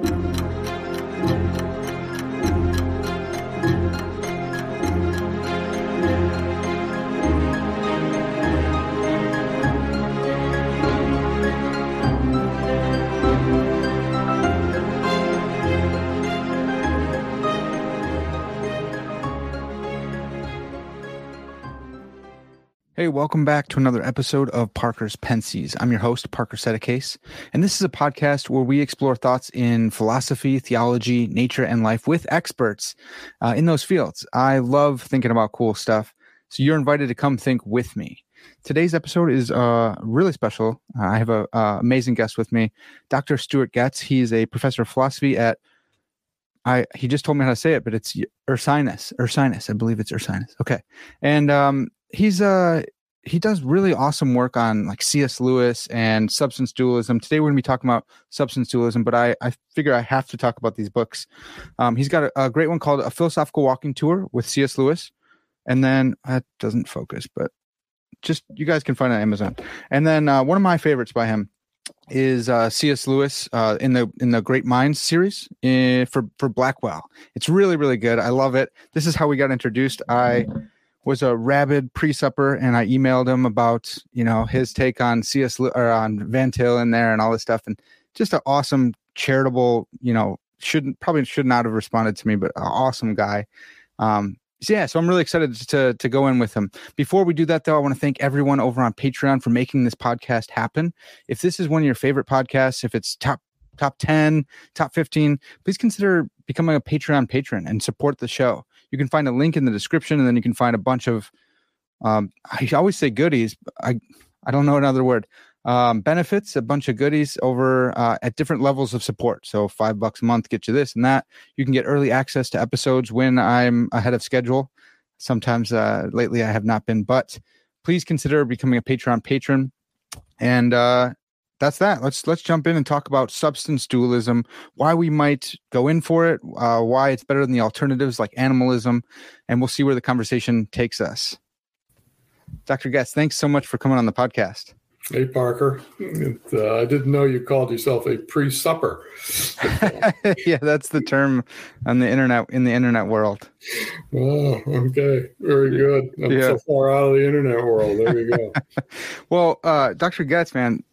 thank you Hey, welcome back to another episode of Parker's Pensées. I'm your host, Parker Settecase, and this is a podcast where we explore thoughts in philosophy, theology, nature, and life with experts uh, in those fields. I love thinking about cool stuff, so you're invited to come think with me. Today's episode is uh, really special. Uh, I have an amazing guest with me, Dr. Stewart Goetz. He's a professor of philosophy at I he just told me how to say it, but it's Ursinus. Ursinus, I believe it's Ursinus. Okay, and um, he's uh he does really awesome work on like C.S. Lewis and substance dualism. Today we're going to be talking about substance dualism, but I, I figure I have to talk about these books. Um, he's got a, a, great one called A Philosophical Walking Tour with C.S. Lewis. And then that doesn't focus, but just you guys can find it on Amazon. And then uh, one of my favorites by him is uh, C.S. Lewis uh, in the in the Great Minds series in, eh, for for Blackwell. It's really really good. I love it. This is how we got introduced. I was a rabid pre-supper and I emailed him about, you know, his take on CS or on Van Til in there and all this stuff. And just an awesome, charitable, you know, shouldn't probably should not have responded to me, but an awesome guy. Um, so yeah, so I'm really excited to to go in with him. Before we do that, though, I want to thank everyone over on Patreon for making this podcast happen. If this is one of your favorite podcasts, if it's top top 10, top 15, please consider becoming a Patreon patron and support the show. You can find a link in the description, and then you can find a bunch of. Um, I always say goodies. I I don't know another word. Um, benefits, a bunch of goodies over uh, at different levels of support. So five bucks a month get you this and that. You can get early access to episodes when I'm ahead of schedule. Sometimes uh, lately I have not been, but please consider becoming a Patreon patron. And uh, that's that. Let's let's jump in and talk about substance dualism, why we might go in for it, uh, why it's better than the alternatives like animalism, and we'll see where the conversation takes us. Dr. Goetz, thanks so much for coming on the podcast. Hey Parker, uh, I didn't know you called yourself a pre-supper. yeah, that's the term on the internet in the internet world. Oh, okay, very good. I'm yeah. so far out of the internet world. There you go. well, uh, Dr. Goetz, man,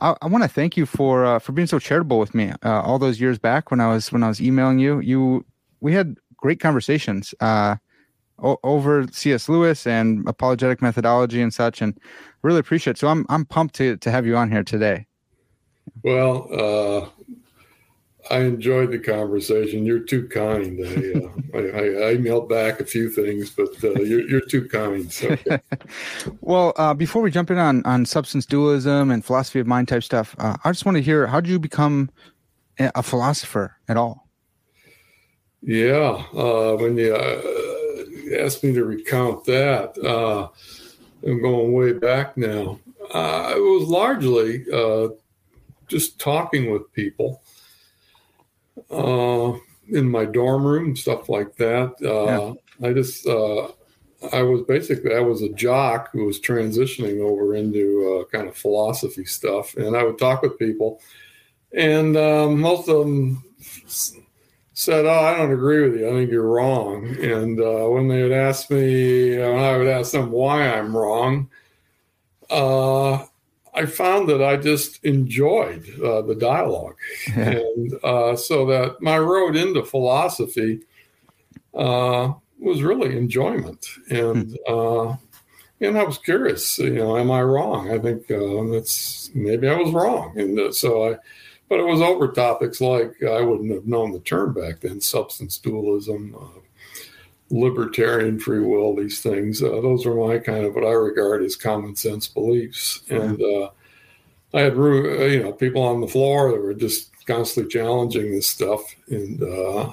I, I want to thank you for uh, for being so charitable with me uh, all those years back when I was when I was emailing you. You we had great conversations uh, o- over C.S. Lewis and apologetic methodology and such, and really appreciate. It. So I'm I'm pumped to to have you on here today. Well, uh, I enjoyed the conversation. You're too kind. I, uh, I, I, emailed back a few things, but uh, you're, you're too kind. So. well, uh, before we jump in on, on substance dualism and philosophy of mind type stuff, uh, I just want to hear how did you become a philosopher at all? Yeah, uh, when you uh, asked me to recount that, I'm going way back now. it was largely just talking with people uh, in my dorm room, stuff like that. Uh, yeah. I just, uh, I was basically, I was a jock who was transitioning over into uh, kind of philosophy stuff. And I would talk with people, and um, most of them said, Oh, I don't agree with you. I think you're wrong. And uh, when they would ask me, when I would ask them why I'm wrong, uh, I found that I just enjoyed uh, the dialogue, and uh, so that my road into philosophy uh, was really enjoyment, and hmm. uh, and I was curious. You know, am I wrong? I think that's uh, maybe I was wrong, and uh, so I. But it was over topics like I wouldn't have known the term back then: substance dualism, libertarian free will, these things. Uh, those are my kind of what I regard as common sense beliefs. And uh, I had, uh, you know, people on the floor that were just constantly challenging this stuff. And uh,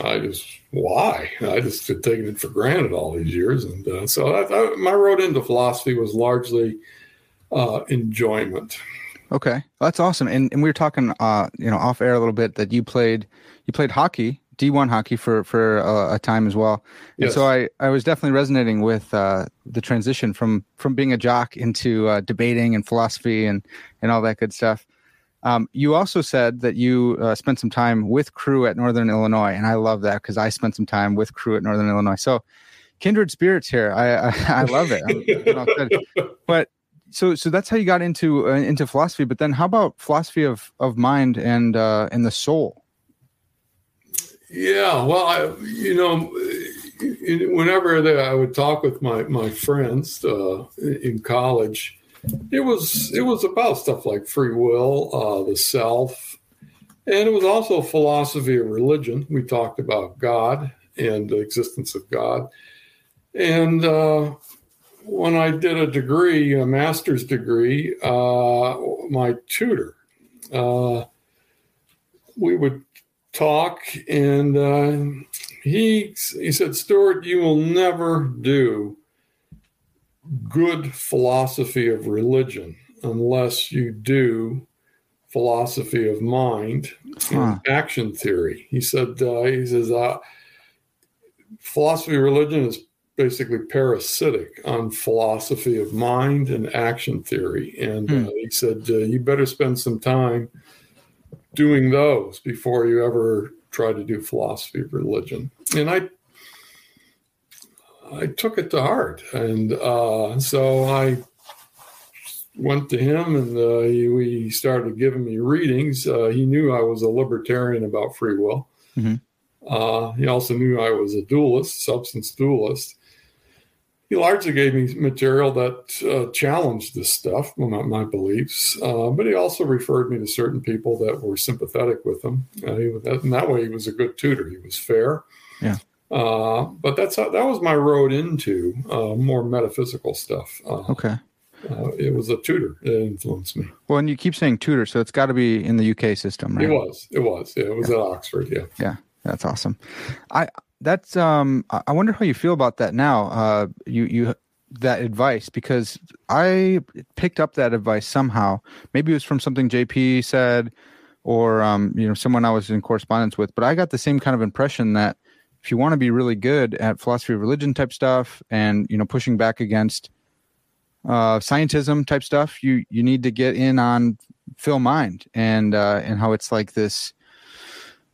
I just why I just had taken it for granted all these years, and uh, so I, I, my road into philosophy was largely uh, enjoyment. Okay, well, that's awesome. And and we were talking, uh, you know, off air a little bit that you played you played hockey, D one hockey for for a, a, time as well. And yes. so I I was definitely resonating with uh, the transition from from being a jock into uh, debating and philosophy and and all that good stuff. Um, you also said that you uh, spent some time with crew at Northern Illinois, and I love that because I spent some time with crew at Northern Illinois. So, kindred spirits here. I I, I love it. But so so that's how you got into uh, into philosophy. But then, how about philosophy of of mind and uh, and the soul? Yeah, well, I you know, whenever I would talk with my my friends uh, in college it was it was about stuff like free will, uh, the self, and it was also philosophy of religion. We talked about God and the existence of God, and uh, when I did a degree, a master's degree, uh, my tutor, uh, we would talk, and uh, he he said, "Stewart, you will never do." Good philosophy of religion unless you do philosophy of mind huh. and action theory. He said, uh, he says, uh, philosophy of religion is basically parasitic on philosophy of mind and action theory. And uh, hmm. he said, uh, you better spend some time doing those before you ever try to do philosophy of religion. And I I took it to heart, and uh, so I went to him, and uh, he, he, started giving me readings. Uh, he knew I was a libertarian about free will. Mm-hmm. Uh, he also knew I was a dualist, substance dualist. He largely gave me material that uh, challenged this stuff, not my beliefs, uh, but he also referred me to certain people that were sympathetic with him. He, and that way, he was a good tutor. He was fair. Yeah. Uh, but that's how, that was my road into uh, more metaphysical stuff. Uh, okay. Uh, it was a tutor that influenced me. Well, and you keep saying tutor, so it's got to be in the UK system, right? It was. It was. Yeah, it was yeah. at Oxford. Yeah. Yeah, that's awesome. I that's um. I wonder how you feel about that now. Uh, you you that advice because I picked up that advice somehow. Maybe it was from something JP said, or um, you know, someone I was in correspondence with. But I got the same kind of impression that if you want to be really good at philosophy of religion type stuff and you know pushing back against uh, scientism type stuff, you you need to get in on Phil Mind and uh, and how it's like this.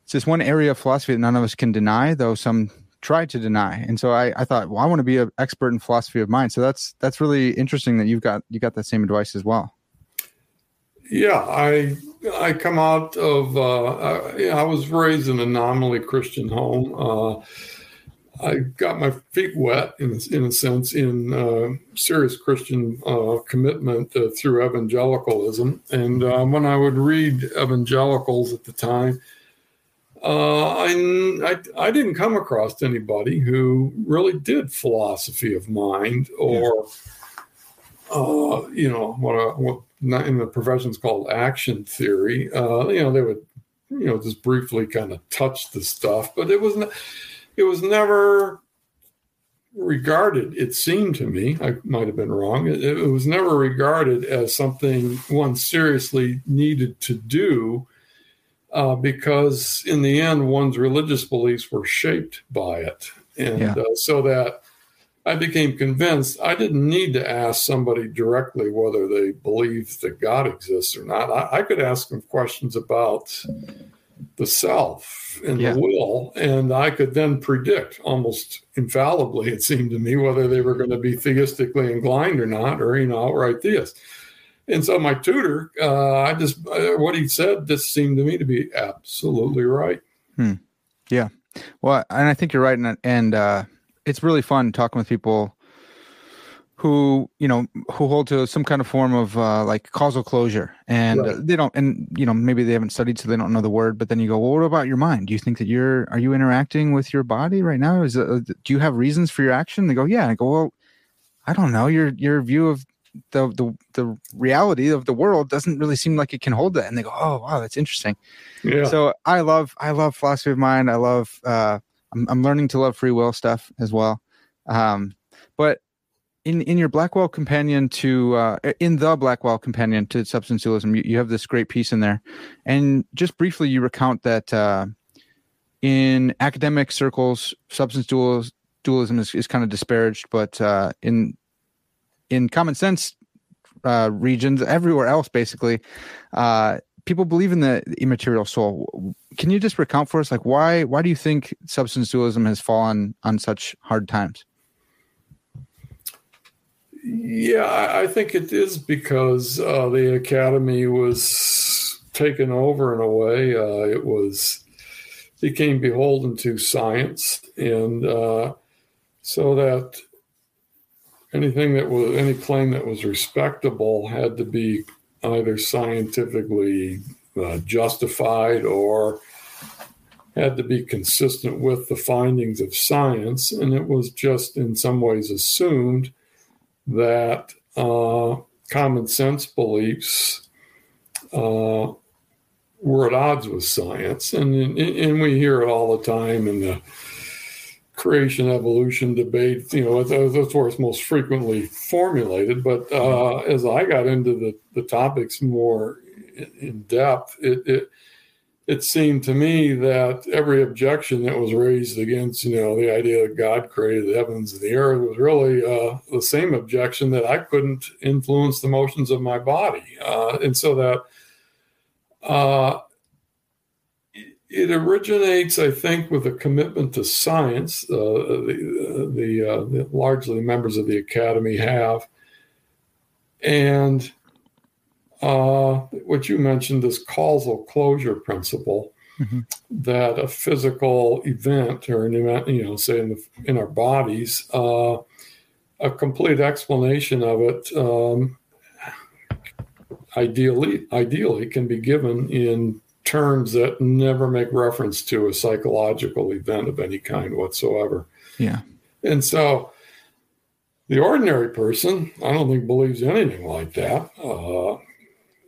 It's this one area of philosophy that none of us can deny, though some try to deny. And so I, I thought, well, I want to be an expert in philosophy of mind. So that's that's really interesting that you've got you got that same advice as well. Yeah, I I come out of uh, I, I, was raised in a nominally Christian home. Uh, I got my feet wet in in a sense in uh, serious Christian uh, commitment uh, through evangelicalism, and uh, when I would read evangelicals at the time. I, I, I didn't come across anybody who really did philosophy of mind or yeah. you know what, what in the profession is called action theory. Uh, you know, they would, you know, just briefly kind of touch the stuff, but it was, not, it was never regarded. It seemed to me, I might have been wrong. It, it was never regarded as something one seriously needed to do. Uh, because in the end, one's religious beliefs were shaped by it. And yeah. uh, so that I became convinced I didn't need to ask somebody directly whether they believe that God exists or not. I, I could ask them questions about the self and yeah. the will, and I could then predict almost infallibly, it seemed to me, whether they were going to be theistically inclined or not, or you know, outright theist. And so my tutor, uh, I just uh, what he said just seemed to me to be absolutely right. Hmm. Yeah. Well, and I think you're right, and and uh, it's really fun talking with people who you know who hold to some kind of form of uh, like causal closure. And right. they don't and you know maybe they haven't studied so they don't know the word but then you go well what about your mind? Do you think that you're are you interacting with your body right now? Is it, uh, do you have reasons for your action? They go yeah. I go well i don't know. Your your view of the the the reality of the world doesn't really seem like it can hold that. And they go oh wow that's interesting. Yeah. so i love i love philosophy of mind. I love uh i'm, I'm learning to love free will stuff as well. Um but in in your blackwell companion to uh in the blackwell companion to substance dualism you, you have this great piece in there. And just briefly you recount that uh in academic circles substance dualism dualism is, is kind of disparaged but uh in in common sense uh, regions, everywhere else, basically, uh, people believe in the immaterial soul. Can you just recount for us, like why why do you think substance dualism has fallen on such hard times? Yeah, I think it is because uh, the academy was taken over in a way. Uh, it was became beholden to science, and uh, so that anything that was any claim that was respectable had to be either scientifically uh, justified or had to be consistent with the findings of science. And it was just in some ways assumed that uh, common sense beliefs uh, were at odds with science. And, and, and we hear it all the time in the creation evolution debate you know that's where it's most frequently formulated but uh, as i got into the, the topics more in depth it, it it seemed to me that every objection that was raised against you know the idea that god created the heavens and the earth was really uh, the same objection that i couldn't influence the motions of my body uh, and so that uh, it originates, I think, with a commitment to science. Uh, the, the, uh, the, largely members of the academy have, and uh, what you mentioned, this causal closure principle, mm-hmm. that a physical event or an event, you know, say in the, in our bodies, uh, a complete explanation of it. Um, ideally, ideally, can be given in terms that never make reference to a psychological event of any kind whatsoever. Yeah. And so the ordinary person, I don't think believes anything like that. Uh,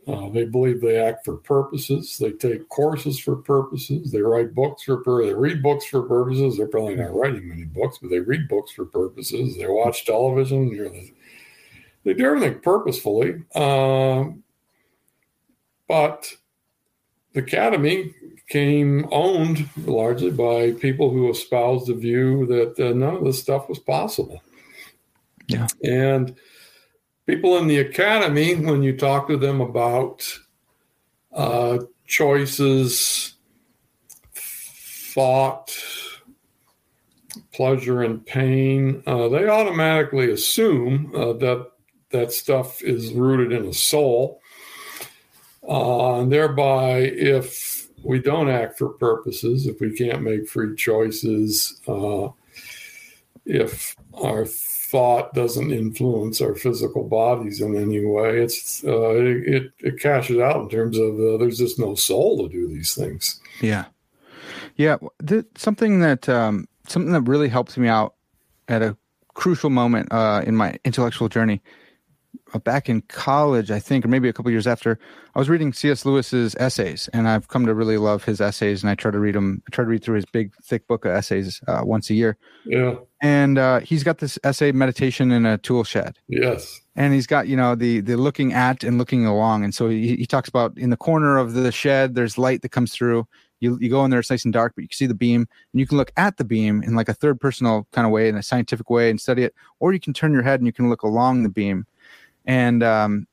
uh, they believe they act for purposes. They take courses for purposes. They write books for pur- They read books for purposes. They're probably not writing many books, but they read books for purposes. They watch television. You they, they do everything purposefully. Um, but the academy came owned largely by people who espoused the view that uh, none of this stuff was possible. Yeah. And people in the academy, when you talk to them about uh, choices, thought, pleasure, and pain, uh, they automatically assume uh, that that stuff is rooted in a soul uh, and thereby, if we don't act for purposes, if we can't make free choices, uh, if our thought doesn't influence our physical bodies in any way, it's uh, it, it cashes out in terms of uh, there's just no soul to do these things. Yeah, yeah. Th- something that um, something that really helped me out at a crucial moment uh, in my intellectual journey back in college, I think, or maybe a couple years after, I was reading C.S. Lewis's essays, and I've come to really love his essays. And I try to read them. I try to read through his big, thick book of essays uh, once a year. Yeah. And uh, he's got this essay, "Meditation in a Tool Shed." Yes. And he's got you know the the looking at and looking along, and so he, he talks about in the corner of the shed, there's light that comes through. You, you go in there, it's nice and dark, but you can see the beam, and you can look at the beam in like a third personal kind of way, in a scientific way, and study it. Or you can turn your head and you can look along the beam and um,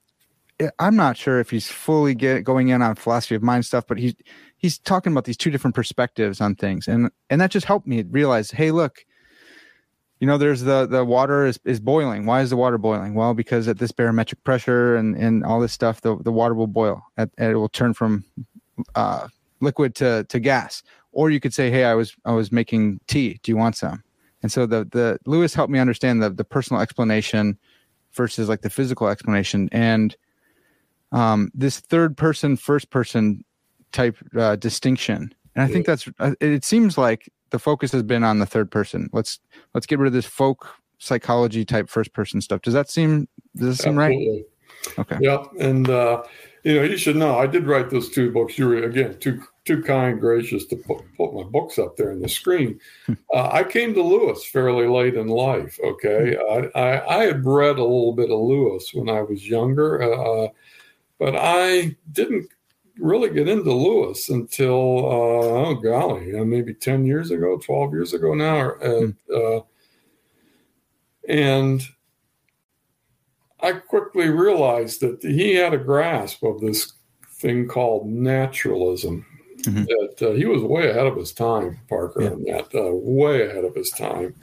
I'm not sure if he's fully get going in on philosophy of mind stuff, but he's he's talking about these two different perspectives on things, and and that just helped me realize, hey, look, you know, there's the the water is is boiling. Why is the water boiling? Well, because at this barometric pressure and and all this stuff, the the water will boil, and it will turn from uh, liquid to to gas. Or you could say, hey, I was I was making tea. Do you want some? And so the the Lewis helped me understand the the personal explanation versus like the physical explanation and um, this third person first person type uh, distinction and i think that's uh, it seems like the focus has been on the third person let's let's get rid of this folk psychology type first person stuff does that seem Does it seem Absolutely. right? Okay. Yeah, And uh, you know, you should know. I did write those two books. You were again too too kind, gracious to put, put my books up there on the screen. Hmm. Uh, I came to Lewis fairly late in life. Okay, hmm. I, I, I had read a little bit of Lewis when I was younger, uh, uh but I didn't really get into Lewis until uh, oh golly, maybe ten years ago, twelve years ago now, and hmm. uh, and I quickly realized that he had a grasp of this thing called naturalism. Mm-hmm. That uh, he was way ahead of his time, Parker, yeah. on that, uh, way ahead of his time.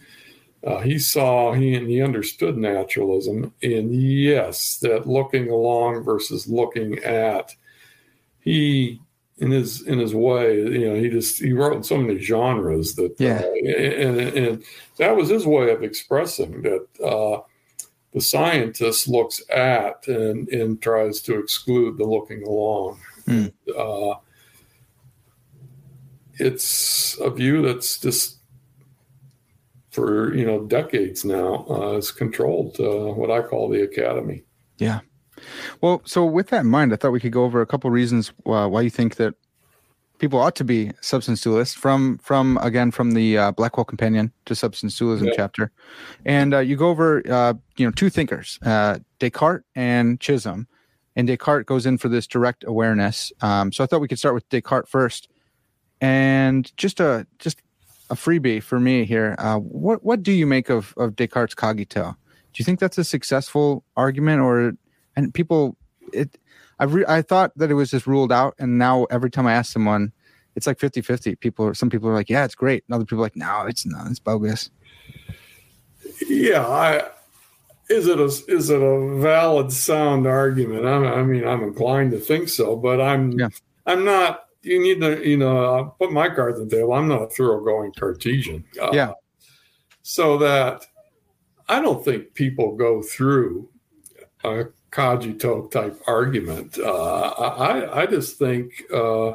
Uh, he saw he and he understood naturalism, and yes, that looking along versus looking at. He in his in his way, you know, he just he wrote in so many genres that yeah, uh, and, and that was his way of expressing that uh, the scientist looks at and and tries to exclude the looking along. Mm. Uh, it's a view that's just for you know decades now uh, has controlled uh, what I call the academy. Yeah. Well, so with that in mind, I thought we could go over a couple reasons uh, why you think that people ought to be substance dualists from from again from the uh, Blackwell Companion to Substance Dualism yeah. chapter, and uh, you go over uh, you know two thinkers, uh, Descartes and Chisholm, and Descartes goes in for this direct awareness. Um, so I thought we could start with Descartes first, and just a just a freebie for me here. Uh, what what do you make of of Descartes' cogito? Do you think that's a successful argument, or and people it I re- I thought that it was just ruled out, and now every time I ask someone, it's like 50-50. People, some people are like, "Yeah, it's great," and other people are like, "No, it's not. It's bogus." Yeah, I is it a is it a valid sound argument? I'm, I mean, I'm inclined to think so, but I'm yeah. I'm not. You need to, you know, I'll put my cards on the table. I'm not a thoroughgoing Cartesian. Uh, yeah. So that I don't think people go through a cogito type argument. Uh, I, I just think uh,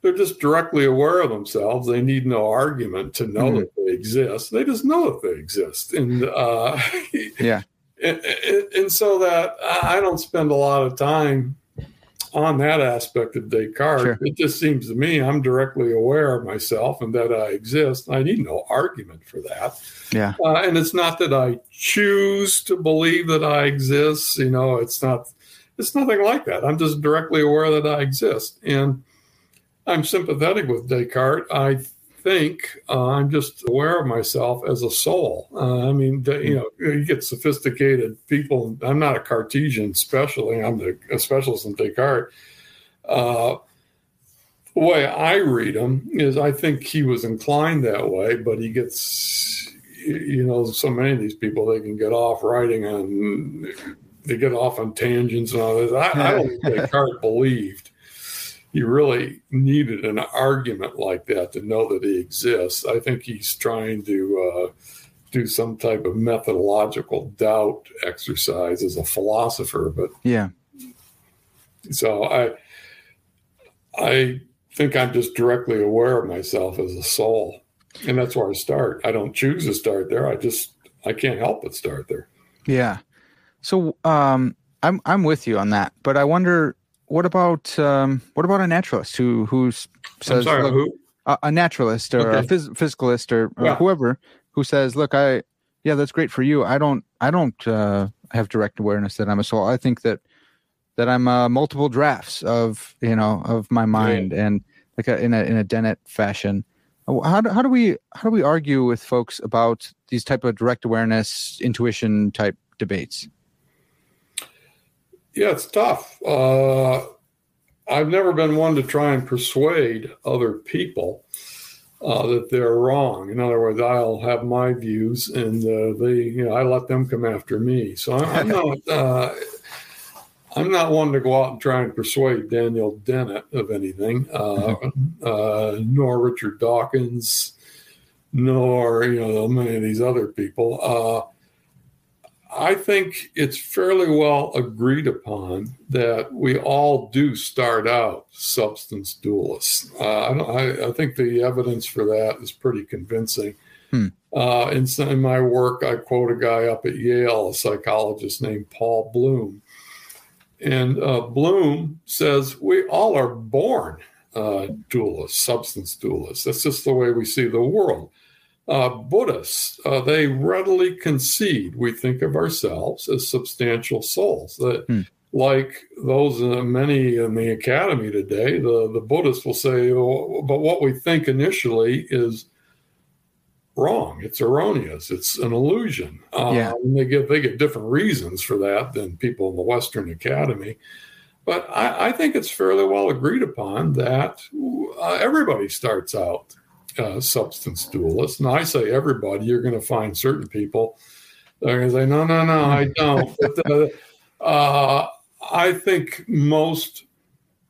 they're just directly aware of themselves. They need no argument to know mm that they exist. They just know that they exist. And uh, yeah. And, and, and, so that I don't spend a lot of time on that aspect of Descartes. Sure. It just seems to me I'm directly aware of myself and that I exist. I need no argument for that. Yeah. Uh, and it's not that I choose to believe that I exist. You know, it's not. It's nothing like that. I'm just directly aware that I exist, and I'm sympathetic with Descartes. I think uh, I'm just aware of myself as a soul. Uh, I mean, you know, you get sophisticated people. I'm not a Cartesian, especially. I'm a specialist in Descartes. Uh, the way I read him is, I think he was inclined that way, but he gets, you know, so many of these people they can get off writing on, they get off on tangents and all this. I, I don't think Descartes believed he really needed an argument like that to know that he exists. I think he's trying to uh, do some type of methodological doubt exercise as a philosopher. But yeah, so I I think I'm just directly aware of myself as a soul, and that's where I start. I don't choose to start there. I just I can't help but start there. Yeah. So um, I'm I'm with you on that, but I wonder what about um, what about a naturalist who who says sorry, look, who? A, a, naturalist or okay. a phys- physicalist or, or yeah. whoever who says, "Look, I yeah, that's great for you. I don't I don't uh, have direct awareness that I'm a soul. I think that that I'm uh, multiple drafts of you know of my mind yeah. and like a, in a in a Dennett fashion." How do, how do we how do we argue with folks about these type of direct awareness intuition type debates? Yeah, it's tough. Uh, I've never been one to try and persuade other people uh, that they're wrong. In other words, I'll have my views, and uh, they, you know, I let them come after me. So I'm, I'm not, uh, I'm not one to go out and try and persuade Daniel Dennett of anything, uh, uh, nor Richard Dawkins, nor you know many of these other people. I think it's fairly well agreed upon that we all do start out substance dualists. Uh, I, I, think the evidence for that is pretty convincing. Hmm. Uh, in, in my work, I quote a guy up at Yale, a psychologist named Paul Bloom. And uh, Bloom says we all are born uh, dualists, substance dualists. That's just the way we see the world. Uh, Buddhists, uh, they readily concede we think of ourselves as substantial souls. That, Hmm. like those uh, many in the academy today, the, the Buddhists will say, oh, but what we think initially is wrong. It's erroneous. It's an illusion. Uh, Yeah. and they give they get different reasons for that than people in the Western Academy. But I, I think it's fairly well agreed upon that uh, everybody starts out uh, substance dualist. And I say everybody, you're going to find certain people that are going to say, no, no, no, I don't. but, uh, uh, I think most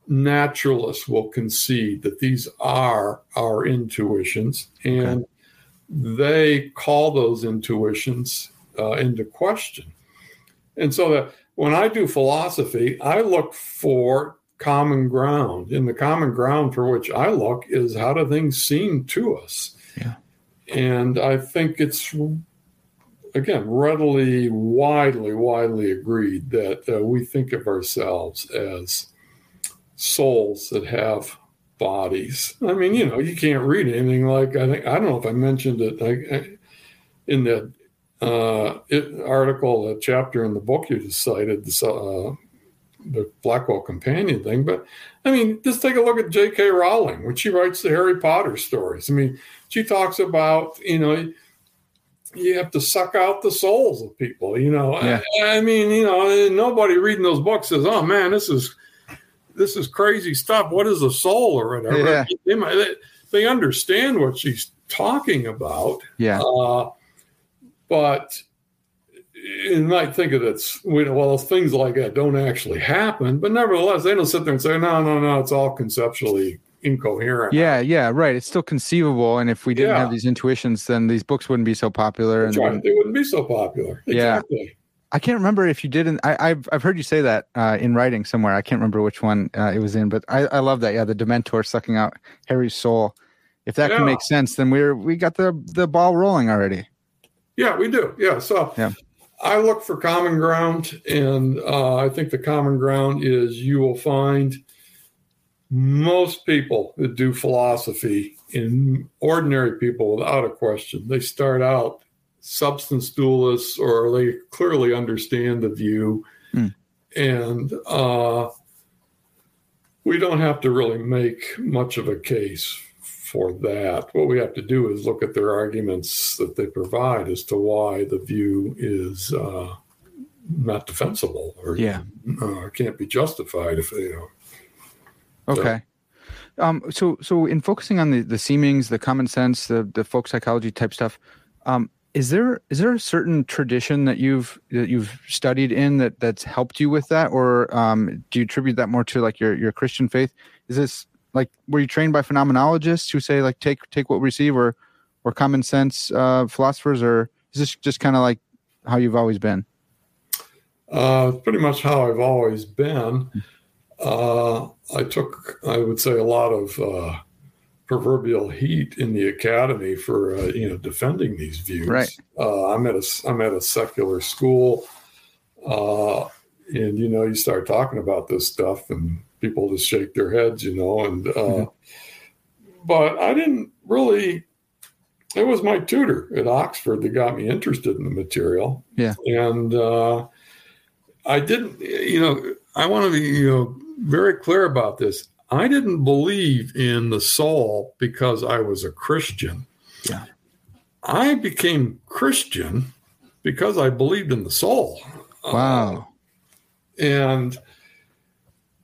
naturalists will concede that these are our intuitions and they call those intuitions uh, into question. And so that when I do philosophy, I look for common ground. And the common ground for which I look is how do things seem to us? Yeah. And I think it's, again, readily, widely, widely agreed that uh, we think of ourselves as souls that have bodies. I mean, you know, you can't read anything like I think I don't know if I mentioned it like in the uh, it, article, a chapter in the book you just cited, uh, the Blackwell Companion thing. But I mean, just take a look at J.K. Rowling when she writes the Harry Potter stories. I mean, she talks about you know you have to suck out the souls of people. You know, Yeah. I, I mean, you know, nobody reading those books says, "Oh man, this is." This is crazy stuff. What is a soul or whatever? Yeah. They, might, they, they understand what she's talking about, Yeah. uh, but you might think of it's well, things like that don't actually happen. But nevertheless, they don't sit there and say, no, no, no, it's all conceptually incoherent. Yeah, yeah, right. It's still conceivable, and if we didn't Yeah. have these intuitions, then these books wouldn't be so popular. That's And right. They wouldn't be so popular. Yeah. Exactly. I can't remember if you didn't. I, I've I've heard you say that uh, in writing somewhere. I can't remember which one uh, it was in, but I, I love that. Yeah, the Dementor sucking out Harry's soul. If that can make sense, then we're we got the the ball rolling already. Yeah, we do. Yeah. So Yeah. I look for common ground, and uh, I think the common ground is you will find most people that do philosophy in ordinary people without a question. They start out substance dualists or they clearly understand the view. Hmm. And uh, we don't have to really make much of a case for that. What we have to do is look at their arguments that they provide as to why the view is uh, not defensible or Yeah. uh, can't be justified if they are. Okay. Um, so so in focusing on the the seemings, the common sense, the the folk psychology type stuff, um, is there is there a certain tradition that you've that you've studied in that that's helped you with that, or um, do you attribute that more to like your your Christian faith? Is this like were you trained by phenomenologists who say like take take what we receive, or or common sense uh, philosophers, or is this just kind of like how you've always been? Uh, pretty much how I've always been. Uh, I took, I would say, a lot of uh, proverbial heat in the academy for uh, you know defending these views. Right. Uh, I'm at a I'm at a secular school, uh, and you know you start talking about this stuff, and people just shake their heads, you know, and uh, Mhm. but I didn't really. It was my tutor at Oxford that got me interested in the material. Yeah. and uh, I didn't. You know, I want to be you know very clear about this. I didn't believe in the soul because I was a Christian. Yeah. I became Christian because I believed in the soul. Wow. And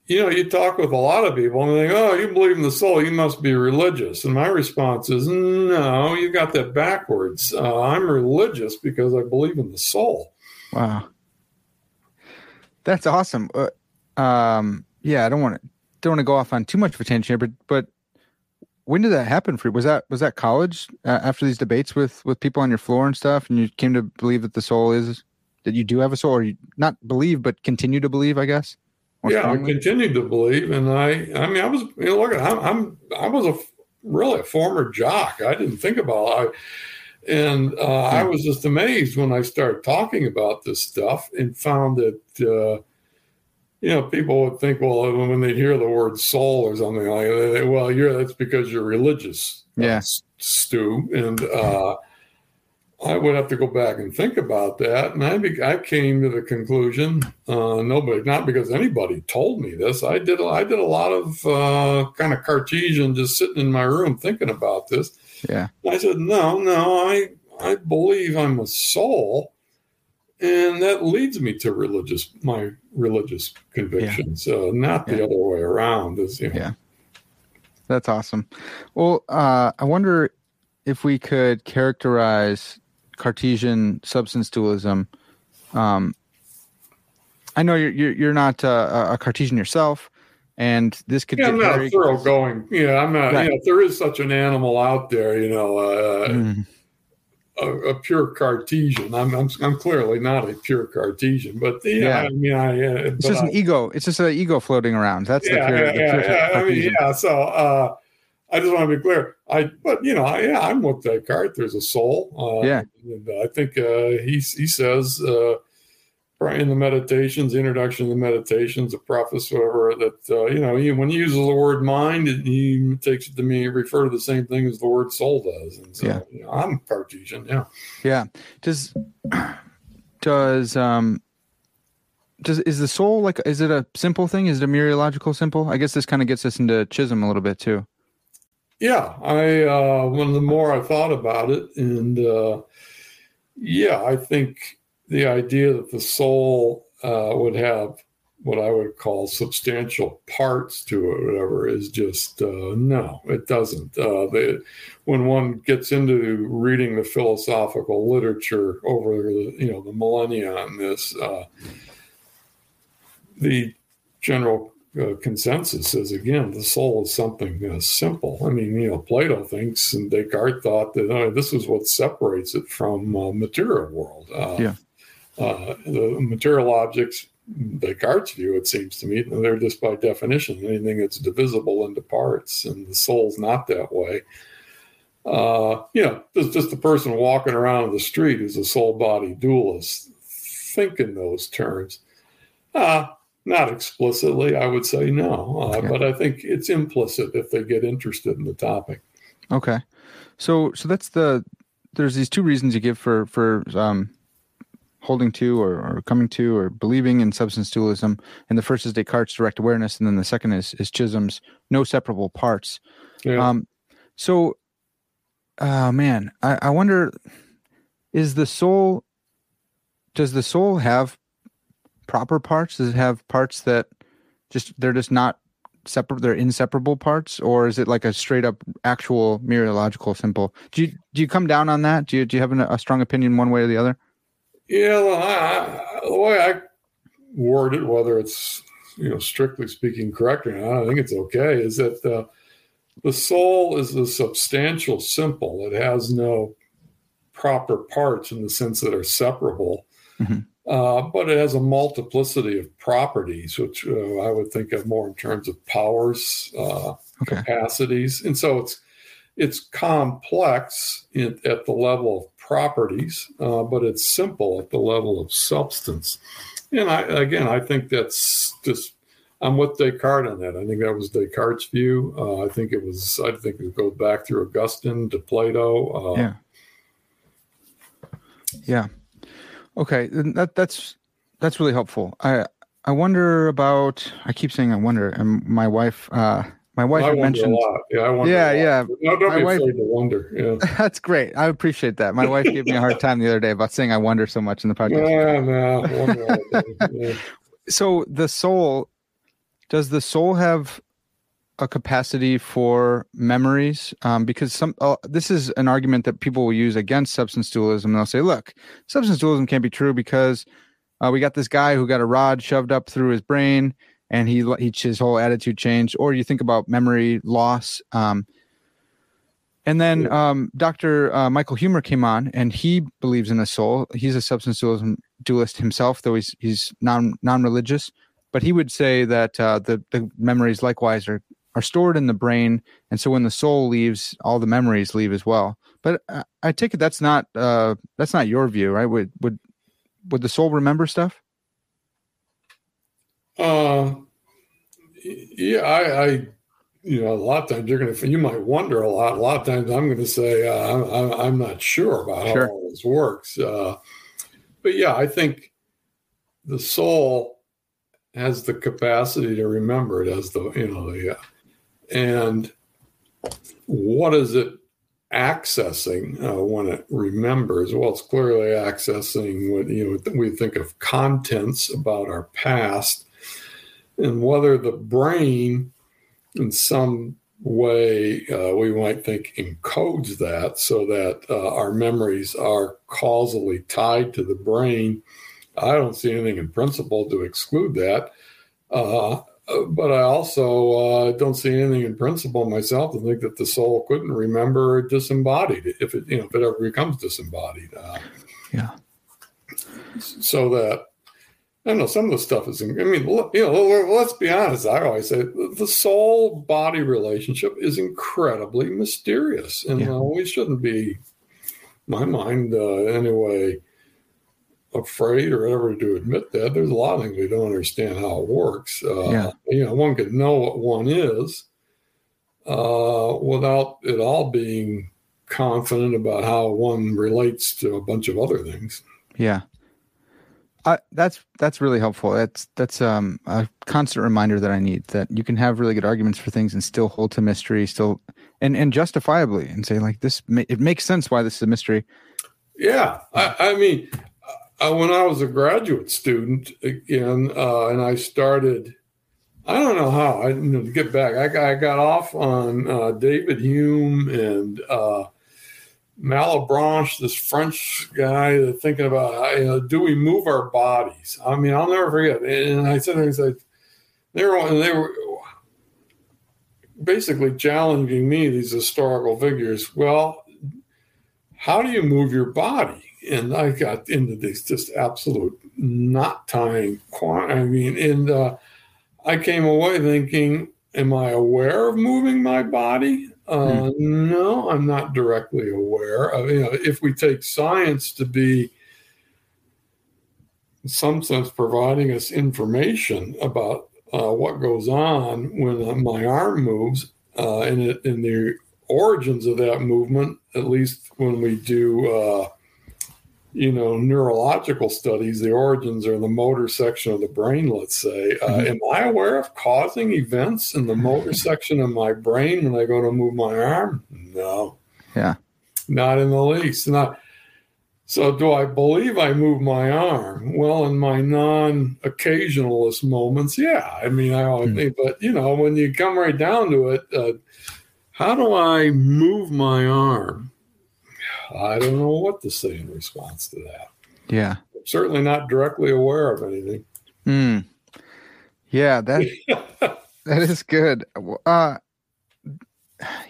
you know, you talk with a lot of people and they think, "Oh, you believe in the soul? You must be religious." And my response is, "No, you got that backwards. Uh, I'm religious because I believe in the soul." Wow. That's awesome. Uh, um, yeah, I don't want to don't want to go off on too much of a tangent here, but but when did that happen for you? Was that was that college uh, after these debates with with people on your floor and stuff, and you came to believe that the soul is that you do have a soul, or you not believe but continue to believe? I guess. Yeah, I continued to believe, and I, I mean, I was, you know, look, I'm, I'm, I was a really a former jock. I didn't think about. I, And uh, I was just amazed when I started talking about this stuff and found that, uh, you know, people would think, well, when they hear the word soul or something like that, well, you're that's because you're religious. Yeah. Stu. And uh, I would have to go back and think about that. And I, be, I came to the conclusion, uh, nobody, not because anybody told me this. I did, I did a lot of uh, kind of Cartesian, just sitting in my room thinking about this. Yeah. I said, no, no, I, I believe I'm a soul. And that leads me to religious, my religious convictions, yeah. uh, not the yeah. other way around. Is, you know, yeah. That's awesome. Well, uh, I wonder if we could characterize Cartesian substance dualism. Um, I know you're you're, you're not uh, a Cartesian yourself, and this could yeah, I'm not very thoroughgoing. Yeah, I'm not. Right. You know, if there is such an animal out there, you know, uh, mm a, a, pure Cartesian. I'm, I'm, I'm clearly not a pure Cartesian, but the, yeah, I mean, I, uh, it's just I, an ego. It's just an ego floating around. That's yeah, the pure, yeah, the pure yeah, I mean, yeah. So uh, I just want to be clear. I, but you know, I, yeah, I'm with Descartes. There's a soul. Uh, yeah, and I think uh, he he says uh, in the meditations, the introduction to the meditations, the preface, whatever, that, uh, you know, he, when he uses the word mind, he takes it to mean refer to the same thing as the word soul does. And so, yeah. You know, I'm Cartesian. Yeah. Yeah. Does, does, um, does, is the soul like, is it a simple thing? Is it a mereological simple? I guess this kind of gets us into Chisholm a little bit too. Yeah. I, uh, when the more I thought about it and, uh, yeah, I think, the idea that the soul uh, would have what I would call substantial parts to it, whatever, is just uh, no, it doesn't. Uh, when one gets into reading the philosophical literature over the you know the millennia on this, uh, the general uh, consensus is again the soul is something uh, simple. I mean, you know, Plato thinks and Descartes thought that oh, this is what separates it from uh, material world. Uh, yeah uh, the material objects, Descartes' view, it seems to me, they're just by definition anything that's divisible into parts, and the soul's not that way. Uh, you know, just, just the person walking around the street is a soul body dualist. Think in those terms. Uh, not explicitly, I would say no, uh, but I think it's implicit if they get interested in the topic. Okay, so so that's the there's these two reasons you give for for um, holding to or, or, coming to or believing in substance dualism. And the first is Descartes' direct awareness, and then the second is, is Chisholm's no separable parts. Yeah. Um, so, uh, man, I, I wonder is the soul, does the soul have proper parts? Does it have parts that just, they're just not separate, they're inseparable parts? Or is it like a straight up actual mereological simple? Do you, do you come down on that? Do you, do you have an, a strong opinion one way or the other? Yeah, well, I, the way I word it, whether it's you know strictly speaking correct or not, I think it's okay. Is that the the soul is a substantial simple. It has no proper parts in the sense that are separable, mm-hmm. Uh, but it has a multiplicity of properties, which uh, I would think of more in terms of powers, uh, okay. capacities, and so it's it's complex in, at the level of properties, uh, but it's simple at the level of substance. And I, again, I think that's just, I'm with Descartes on that. I think that was Descartes' view. Uh, I think it was, I think it goes back through Augustine to Plato. Uh, yeah. Yeah. Okay. That, that's, that's really helpful. I, I wonder about, I keep saying I wonder, and my wife, uh, my wife mentioned. Yeah, I wonder. Yeah, yeah. No, don't my be wife, afraid to wonder. Yeah. That's great. I appreciate that. My wife gave me a hard time the other day about saying I wonder so much in the podcast. Yeah, no, yeah. So the soul, does the soul have a capacity for memories? Um, because some uh, this is an argument that people will use against substance dualism. They'll say, "Look, substance dualism can't be true because." Uh, we got this guy who got a rod shoved up through his brain and he, he his whole attitude changed. Or you think about memory loss. Um, and then um, Dr. Uh, Michael Huemer came on, and he believes in a soul. He's a substance dualism, dualist himself, though he's he's non non religious. But he would say that uh, the the memories likewise are are stored in the brain, and so when the soul leaves, all the memories leave as well. But I, I take it that's not uh, that's not your view, right? Would would would the soul remember stuff? Uh, yeah, I, I, you know, a lot of times you're to, you might wonder a lot. A lot of times I'm going to say, uh, I'm, I'm not sure about how sure. all this works. Uh, but yeah, I think the soul has the capacity to remember it as the, you know, the, uh, and what is it accessing uh, when it remembers? Well, it's clearly accessing what, you know, we think of contents about our past and whether the brain, in some way, uh, we might think encodes that so that uh, our memories are causally tied to the brain. I don't see anything in principle to exclude that. Uh, but I also uh, don't see anything in principle myself to think that the soul couldn't remember disembodied if it, you know, if it ever becomes disembodied. Uh, yeah. So that I know some of the stuff is. I mean, you know, let's be honest. I always say the soul body relationship is incredibly mysterious, and yeah. uh, we shouldn't be, my mind, uh, anyway, afraid or ever to admit that. There's a lot of things we don't understand how it works. Uh, yeah. You know, one could know what one is uh, without it all being confident about how one relates to a bunch of other things. Yeah. Uh, that's that's really helpful. That's that's um, a constant reminder that I need that you can have really good arguments for things and still hold to mystery, still and and justifiably, and say like this. It makes sense why this is a mystery. Yeah, I, I mean, uh, when I was a graduate student again, uh, and I started, I don't know how I you know, to get back. I, I got off on uh, David Hume and uh, Malebranche, this French guy, thinking about you know, do we move our bodies? I mean, I'll never forget. And I said, I said, they were they were basically challenging me these historical figures. Well, how do you move your body? And I got into this just absolute knot tying. I mean, and uh, I came away thinking, am I aware of moving my body? Uh, hmm. No, I'm not directly aware. Of, you know, if we take science to be, in some sense, providing us information about uh, what goes on when uh, my arm moves, uh, and it, in the origins of that movement, at least when we do uh, you know, neurological studies, the origins are the motor section of the brain, let's say. Uh, mm-hmm. Am I aware of causing events in the motor section of my brain when I go to move my arm? No. Yeah. Not in the least. Not. So, do I believe I move my arm? Well, in my non occasionalist moments, yeah. I mean, I always mm. but you know, when you come right down to it, uh, how do I move my arm? I don't know what to say in response to that. Yeah. I'm certainly not directly aware of anything. Mm. Yeah, that that is good. Uh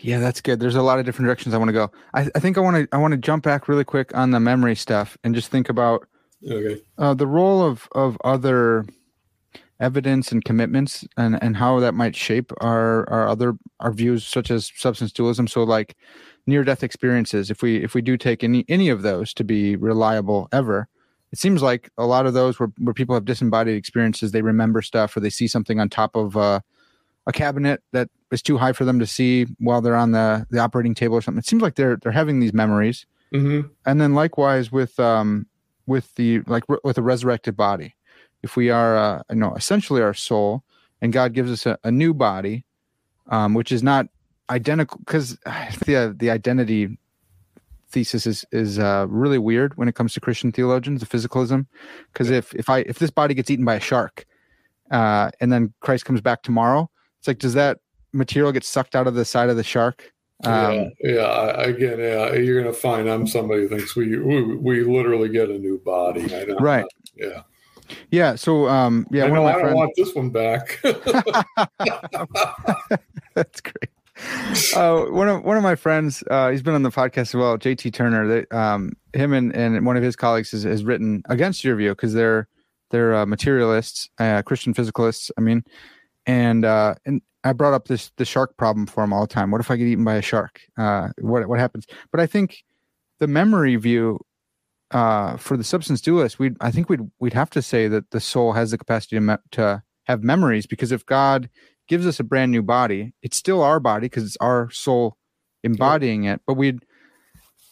yeah, that's good. There's a lot of different directions I want to go. I, I think I want to I want to jump back really quick on the memory stuff and just think about okay. uh, the role of of other evidence and commitments and and how that might shape our our other our views such as substance dualism. So like near death experiences if we if we do take any any of those to be reliable ever it seems like a lot of those where, where people have disembodied experiences they remember stuff or they see something on top of uh, a cabinet that is too high for them to see while they're on the the operating table or something. It seems like they're they're having these memories. Mm-hmm. and then likewise with um with the like with a resurrected body. If we are uh, you know essentially our soul and god gives us a, a new body um, which is not identical because the the identity thesis is is uh, really weird when it comes to Christian theologians, the physicalism. Because if if I if this body gets eaten by a shark, uh, and then Christ comes back tomorrow, it's like does that material get sucked out of the side of the shark? Um, yeah, yeah. Again, yeah, you're gonna find I'm somebody who thinks we we, we literally get a new body. right. Yeah. Yeah. So, um, yeah. I, know, I don't friends... want this one back. That's great uh, one of one of my friends, uh, he's been on the podcast as well, JT Turner. That um, him and, and one of his colleagues has, has written against your view because they're they're uh, materialists, uh, Christian physicalists. I mean, and uh, and I brought up this the shark problem for him all the time. What if I get eaten by a shark? What what happens? But I think the memory view for the substance dualist, we I think we'd we'd have to say that the soul has the capacity to, me- to have memories because if God gives us a brand new body, it's still our body because it's our soul embodying it, but we'd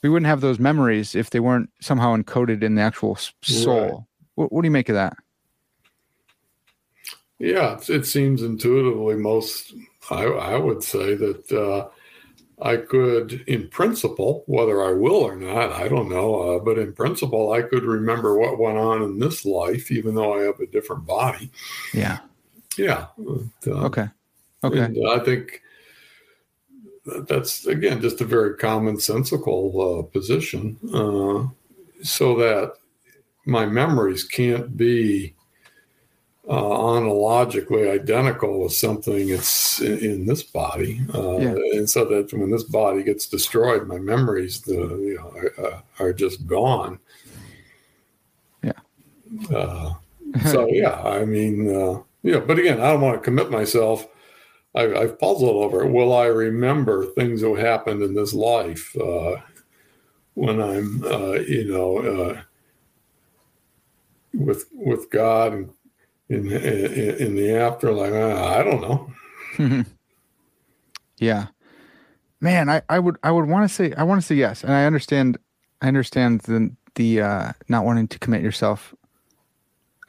we wouldn't have those memories if they weren't somehow encoded in the actual soul. Right. What, what do you make of that? Yeah, it seems intuitively most. I, I would say that uh, I could, in principle, whether I will or not, I don't know, uh, but in principle, I could remember what went on in this life, even though I have a different body. Yeah. Yeah. But, uh, okay. Okay. I think that's again just a very commonsensical uh, position, uh, so that my memories can't be uh, ontologically identical with something that's in, in this body, uh, yeah. and so that when this body gets destroyed, my memories the you know are, uh, are just gone. Yeah. Uh, so yeah, I mean, uh, yeah, but again, I don't want to commit myself. I, have puzzled over it. Will I remember things that happened in this life uh, when I'm, you know, with with God and in in, in the afterlife? Uh, I don't know. yeah, man, I, I would I would want to say I want to say yes, and I understand I understand the the uh, not wanting to commit yourself,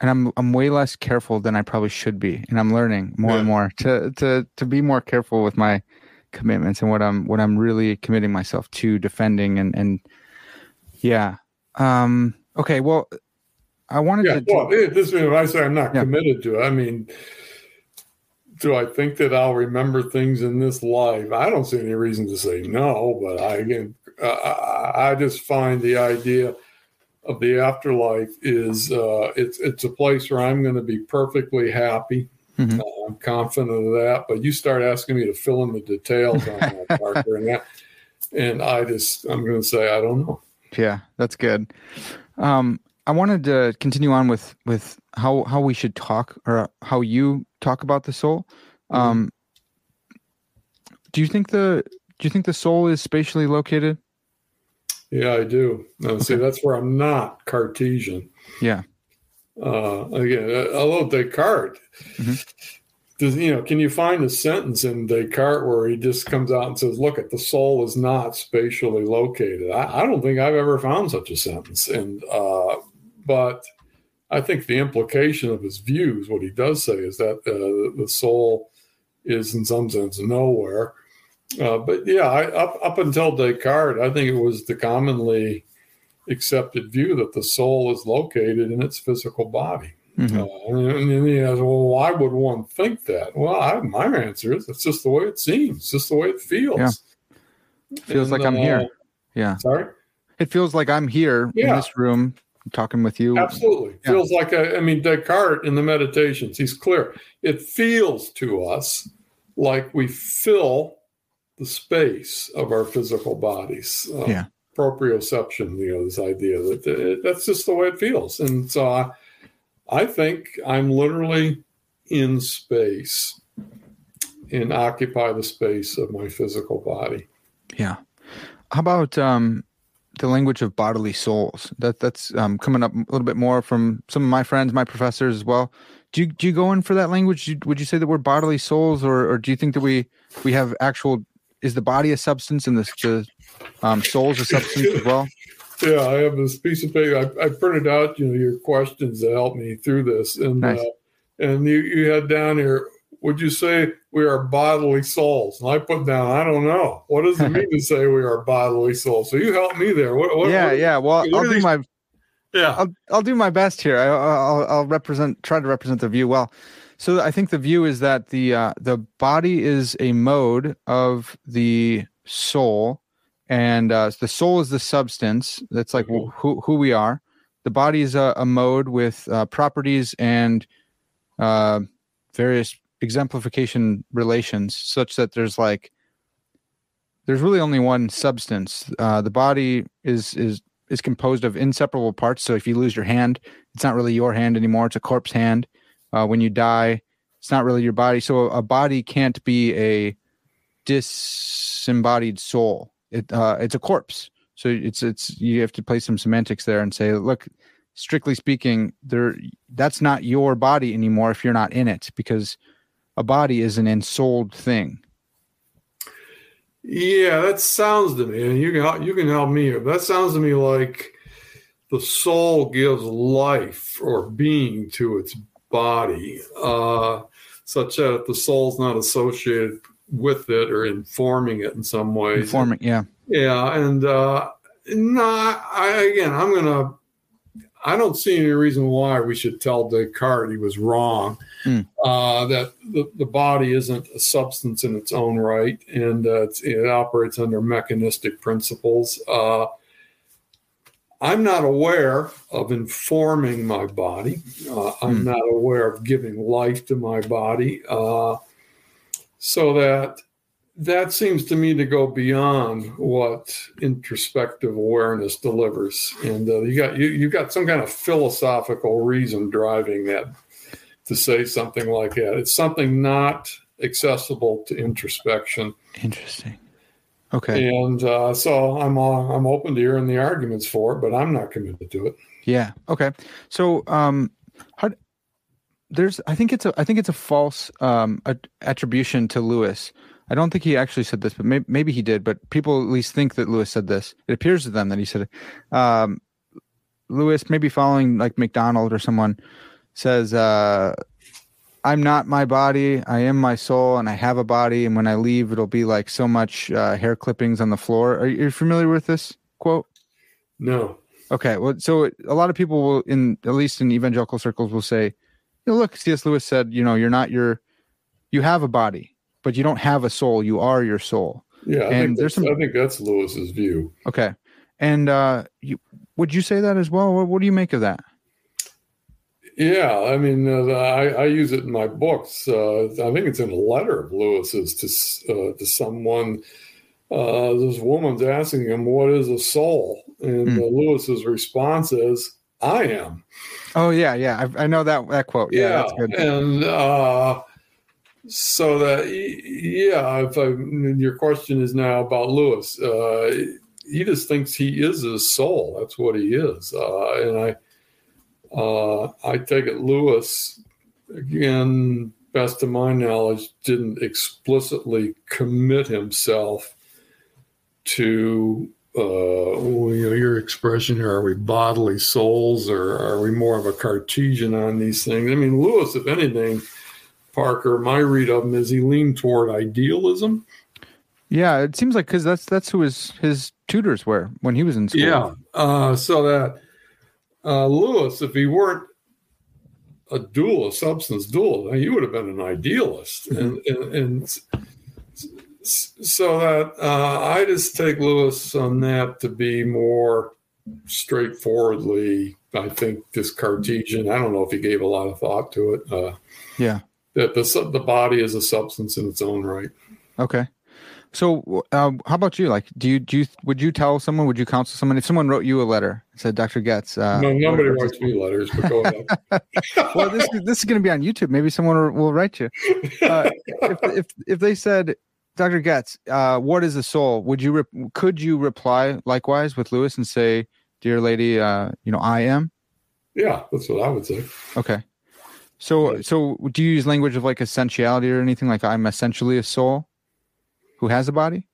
and I'm I'm way less careful than I probably should be, and I'm learning more yeah. and more to to to be more careful with my commitments and what I'm what I'm really committing myself to defending and and yeah. Um, okay, well, I wanted yeah, to. Well, this when I say I'm not yeah. committed to it, I mean, do I think that I'll remember things in this life? I don't see any reason to say no, but I again, uh, I just find the idea of the afterlife is uh, it's it's a place where I'm going to be perfectly happy. Mm-hmm. Uh, I'm confident of that. But you start asking me to fill in the details on that, Parker, and that, and I just I'm going to say I don't know. Yeah, that's good. Um, I wanted to continue on with with how how we should talk or how you talk about the soul. Mm-hmm. Um, do you think the do you think the soul is spatially located? Yeah, I do. No, okay. See, that's where I'm not Cartesian. Yeah. Uh, again, although Descartes, mm-hmm. does you know, can you find a sentence in Descartes where he just comes out and says, "Look, at the soul is not spatially located." I, I don't think I've ever found such a sentence, and uh, but I think the implication of his views, what he does say, is that uh, the soul is in some sense nowhere. Uh, but yeah, I, up up until Descartes, I think it was the commonly accepted view that the soul is located in its physical body. Mm-hmm. Uh, and, then he has, well, why would one think that? Well, I, my answer is it's just the way it seems, it's just the way it feels. Yeah. It feels and, like I'm uh, here. Yeah. Sorry. It feels like I'm here yeah. in this room talking with you. Absolutely. Yeah. Feels like, a, I mean, Descartes in the meditations, he's clear. It feels to us like we fill the space of our physical bodies. Uh, yeah. Proprioception, you know, this idea that it, that's just the way it feels. And so I, I think I'm literally in space and occupy the space of my physical body. Yeah. How about um, the language of bodily souls. That that's um, coming up a little bit more from some of my friends, my professors as well. Do you do you go in for that language? Would you say that we're bodily souls, or or do you think that we we have actual? Is the body a substance and the, the um, souls a substance as well? Yeah, I have this piece of paper. I, I printed out, you know, your questions to help me through this, and nice. uh, and you you had down here would you say we are bodily souls? And I put down, I don't know. What does it mean to say we are bodily souls? So you help me there. What, what, yeah, what, yeah. Well, I'll do these? my yeah. I'll I'll do my best here. I, will I'll represent try to represent the view well. So I think the view is that the uh, the body is a mode of the soul, and uh, the soul is the substance. That's like mm-hmm. who who we are. The body is a, a mode with uh, properties and uh, various exemplification relations such that there's like there's really only one substance uh, the body is is is composed of inseparable parts so if you lose your hand it's not really your hand anymore it's a corpse hand uh, when you die it's not really your body. So a body can't be a disembodied soul. It uh, it's a corpse. So it's it's you have to play some semantics there and say, look, strictly speaking, there that's not your body anymore if you're not in it because a body is an ensouled thing. Yeah, that sounds to me, and you can you can help me here. That sounds to me like the soul gives life or being to its body, uh, such that the soul's not associated with it or informing it in some way. Informing, yeah, yeah, and uh, no, I, again, I'm gonna. I don't see any reason why we should tell Descartes he was wrong. Mm. Uh, that the, the body isn't a substance in its own right, and uh, it operates under mechanistic principles. Uh, I'm not aware of informing my body. Uh, I'm mm. not aware of giving life to my body. Uh, so that that seems to me to go beyond what introspective awareness delivers and uh, you got you you got some kind of philosophical reason driving that to say something like that it's something not accessible to introspection interesting okay and uh, so i'm uh, i'm open to hearing the arguments for it but i'm not committed to it yeah okay so um how there's i think it's a i think it's a false um attribution to lewis I don't think he actually said this, but maybe, maybe he did. But people at least think that Lewis said this. It appears to them that he said it. Um, Lewis, maybe following like MacDonald or someone, says, uh, "I'm not my body. I am my soul, and I have a body. And when I leave, it'll be like so much uh, hair clippings on the floor." Are you familiar with this quote? No. Okay. Well, so a lot of people will, in at least in evangelical circles, will say, you know, "Look, C.S. Lewis said, you know, you're not your, you have a body." but you don't have a soul. You are your soul. Yeah, I and there's some. I think that's Lewis's view. Okay, and uh, you, would you say that as well? What, what do you make of that? Yeah, I mean, uh, I, I, use it in my books. Uh, I think it's in a letter of Lewis's to uh, to someone. Uh, this woman's asking him, "What is a soul?" And mm. Lewis's response is, "I am." Oh yeah, yeah, I, I know that that quote. Yeah, yeah and so that yeah, if I, your question is now about Lewis, uh, he just thinks he is his soul. That's what he is, uh, and I uh, I take it Lewis again, best of my knowledge, didn't explicitly commit himself to uh, you know, your expression here, are we bodily souls or are we more of a Cartesian on these things? I mean, Lewis, if anything, Parker, my read of him is he leaned toward idealism. Yeah, it seems like because that's that's who his his tutors were when he was in school. Yeah, uh, so that uh, Lewis, if he weren't a dual, a substance dual, he would have been an idealist, mm-hmm. and, and, and so that uh, I just take Lewis on that to be more straightforwardly. I think this Cartesian. I don't know if he gave a lot of thought to it. Uh, yeah, that the the body is a substance in its own right. Okay. So, um, how about you? Like, do you do you would you tell someone? Would you counsel someone if someone wrote you a letter and said, "Dr. Goetz"? Uh, no, nobody writes me letters. But well, this is this is going to be on YouTube. Maybe someone will write you. Uh, if, if if they said, "Dr. Goetz, uh, what is a soul?" Would you re- could you reply likewise with Lewis and say, "Dear lady, uh, you know, I am." Yeah, that's what I would say. Okay. So, so do you use language of like essentiality or anything like I'm essentially a soul who has a body?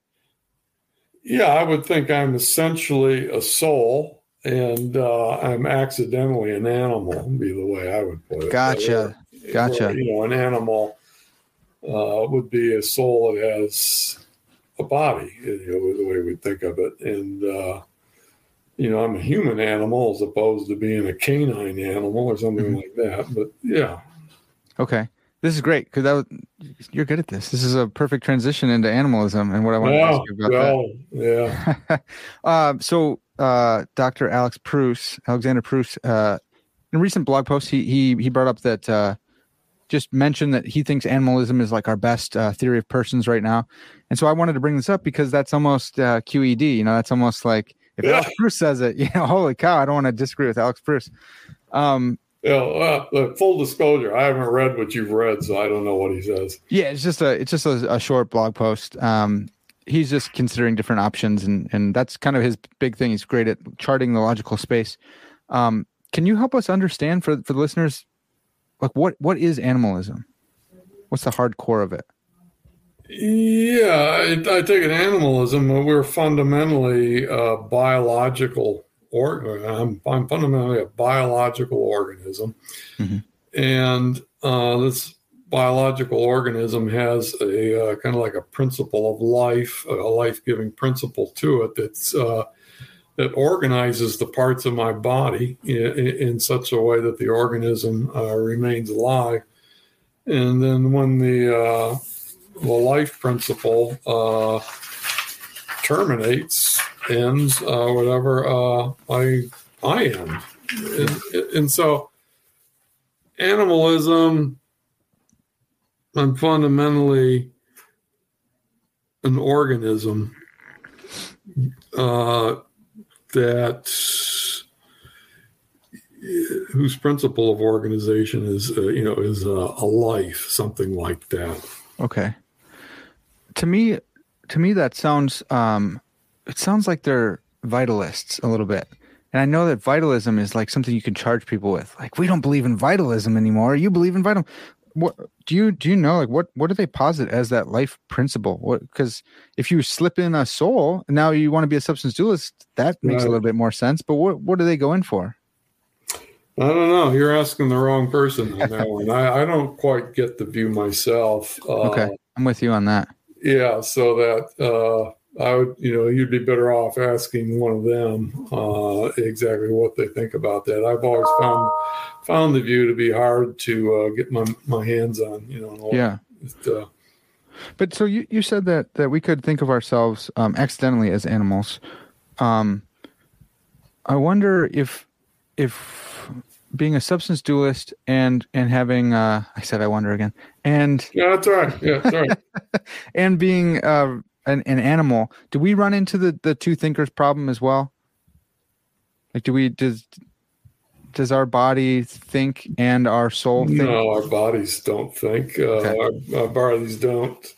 Yeah, I would think I'm essentially a soul and uh, I'm accidentally an animal, be the way I would put it. Gotcha. gotcha. you know, an animal uh, would be a soul that has a body, you know, the way we think of it. And, uh, you know, I'm a human animal as opposed to being a canine animal or something mm-hmm. like that. But yeah. Okay. This is great because that was, you're good at this. This is a perfect transition into animalism and what I want to ask you about well, that. Yeah. uh, so, uh, Dr. Alex Pruss, Alexander Pruss, uh, in a recent blog post, he he he brought up that uh, just mentioned that he thinks animalism is like our best uh, theory of persons right now, and so I wanted to bring this up because that's almost uh, QED. You know, that's almost like if yeah. Alex Pruss says it, you know, holy cow, I don't want to disagree with Alex Pruss. Um, you know, uh, full disclosure, I haven't read what you've read, so I don't know what he says. Yeah, it's just a it's just a, a short blog post. Um, he's just considering different options, and and that's kind of his big thing. He's great at charting the logical space. Um, can you help us understand for for the listeners, like what what is animalism? What's the hard core of it? Yeah, I, I take it animalism. We're fundamentally uh, biological or I'm, I'm, fundamentally a biological organism, mm-hmm. and uh, this biological organism has a uh, kind of like a principle of life, a life-giving principle to it that's uh, that organizes the parts of my body in, in such a way that the organism uh, remains alive. And then when the uh, the life principle uh, terminates, ends, uh, whatever, uh, I I end, and, and so animalism. I'm fundamentally an organism uh, that whose principle of organization is uh, you know is a, a, life something like that okay to me to me that sounds um it sounds like they're vitalists a little bit and i know that vitalism is like something you can charge people with like we don't believe in vitalism anymore you believe in vital what do you do you know like what what do they posit as that life principle what because if you slip in a soul now you want to be a substance dualist that makes a little bit more sense but what what do they go in for I don't know. You're asking the wrong person on that one. I, I don't quite get the view myself. Uh, okay, I'm with you on that. Yeah, so that uh, I would, you know, you'd be better off asking one of them uh, exactly what they think about that. I've always found found the view to be hard to uh, get my my hands on. You know, yeah. Uh, but so you, you said that that we could think of ourselves um, accidentally as animals. Um, I wonder if if being a substance dualist and and having uh I said I wonder again. And Yeah, that's right. Yeah, right. and being uh an, an animal, do we run into the the two thinkers problem as well? Like do we does does our body think and our soul think? No, our bodies don't think. Uh, okay. our, our bodies don't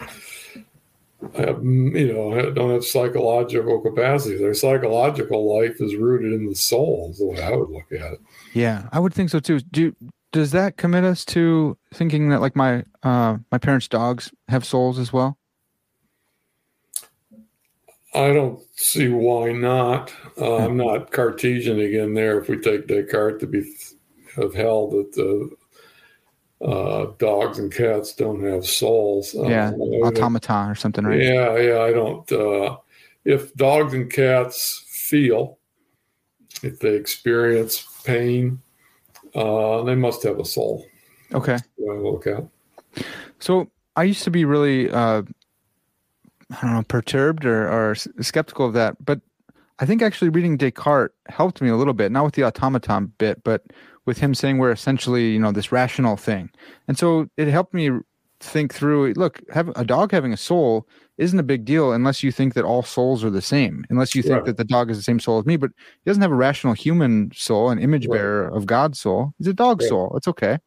have, you know, don't have psychological capacity. Their psychological life is rooted in the soul, is the way I would look at it. Yeah, I would think so too. Do does that commit us to thinking that like my uh my parents' dogs have souls as well? I don't see why not. Uh, I'm not Cartesian again there. If we take Descartes to be of held that the uh, dogs and cats don't have souls. Uh, yeah, automaton or something, right? Yeah, yeah. I don't. Uh, if dogs and cats feel, if they experience pain, uh, they must have a soul. Okay. look at. So I used to be really, uh, I don't know, perturbed or, or skeptical of that, but I think actually reading Descartes helped me a little bit, not with the automaton bit, but with him saying we're essentially, you know, this rational thing. And so it helped me think through look, have a dog having a soul isn't a big deal unless you think that all souls are the same, unless you think right. that the dog is the same soul as me, but he doesn't have a rational human soul, an image right. bearer of God's soul. He's a dog right. soul. It's okay.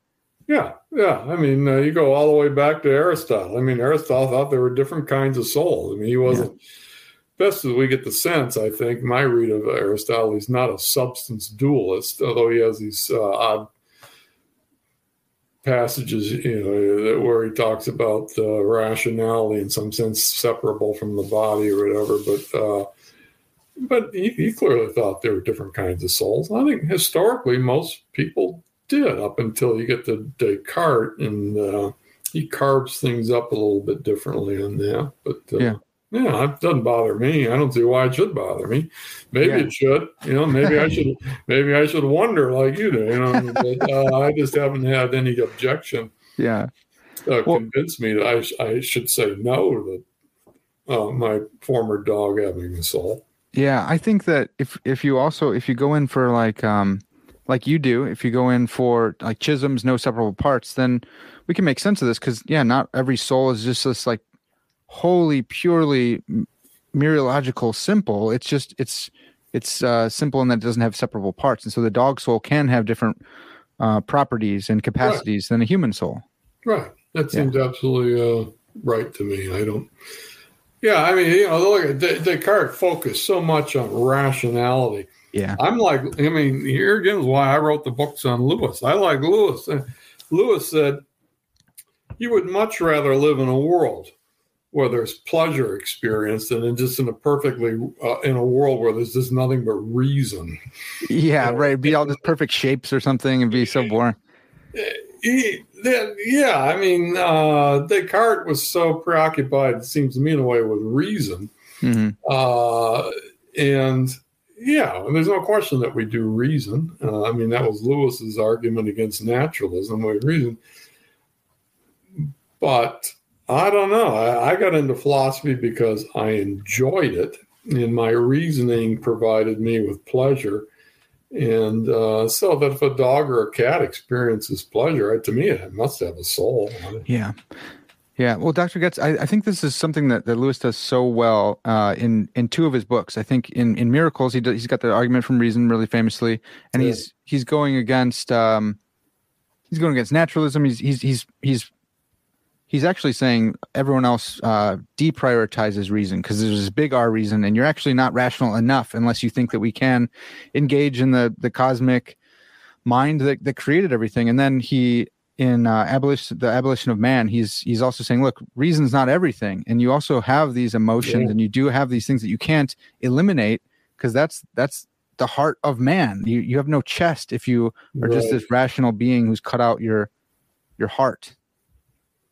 Yeah, yeah. I mean, uh, you go all the way back to Aristotle. I mean, Aristotle thought there were different kinds of souls. I mean, he wasn't. Yeah. Best as we get the sense, I think, my read of Aristotle, he's not a substance dualist, although he has these uh, odd passages, you know, where he talks about uh, rationality in some sense separable from the body or whatever. But uh, but he, he, clearly thought there were different kinds of souls. I think historically most people did up until you get to Descartes, and uh, he carves things up a little bit differently in that. But uh, yeah. Yeah, it doesn't bother me. I don't see why it should bother me. Maybe yeah. it should. You know, maybe I should. Maybe I should wonder like you do. You know, but uh, I just haven't had any objection. Yeah, uh, well, convince me that I, I should say no to uh, my former dog having a soul. Yeah, I think that if if you also if you go in for like um like you do, if you go in for like Chisholm's no separable parts, then we can make sense of this because yeah, not every soul is just this like wholly purely mereological simple it's just it's it's uh, simple in that it doesn't have separable parts and so the dog soul can have different uh, properties and capacities right. than a human soul. Right. That seems yeah. absolutely uh, right to me. I don't. Yeah, I mean, you know, look at Descartes focused so much on rationality. Yeah, I'm like, I mean, here again is why I wrote the books on Lewis. I like Lewis. Lewis said you would much rather live in a world where there's pleasure experienced and just in a perfectly uh, in a world where there's just nothing but reason. Yeah, right. Be all just perfect shapes or something and be so boring. He, then, yeah, I mean, uh, Descartes was so preoccupied, it seems to me, in a way, with reason. Mm-hmm. Uh, and yeah, and there's no question that we do reason. Uh, I mean, that was Lewis's argument against naturalism. with reason, but I don't know. I, I got into philosophy because I enjoyed it, and my reasoning provided me with pleasure. And uh, so that if a dog or a cat experiences pleasure, to me, it must have a soul. Yeah. Yeah, well, Dr. Goetz, I, I, think this is something that, that Lewis does so well uh, in in two of his books. I think in, in Miracles, he does, he's got the argument from reason really famously, and yeah. he's he's going against um, he's going against naturalism. He's he's he's he's he's actually saying everyone else uh, deprioritizes reason because there's this big R reason, and you're actually not rational enough unless you think that we can engage in the the cosmic mind that, that created everything. And then he in uh, abolition the abolition of man he's he's also saying look reason's not everything and you also have these emotions yeah. and you do have these things that you can't eliminate because that's that's the heart of man you you have no chest if you are right. just this rational being who's cut out your your heart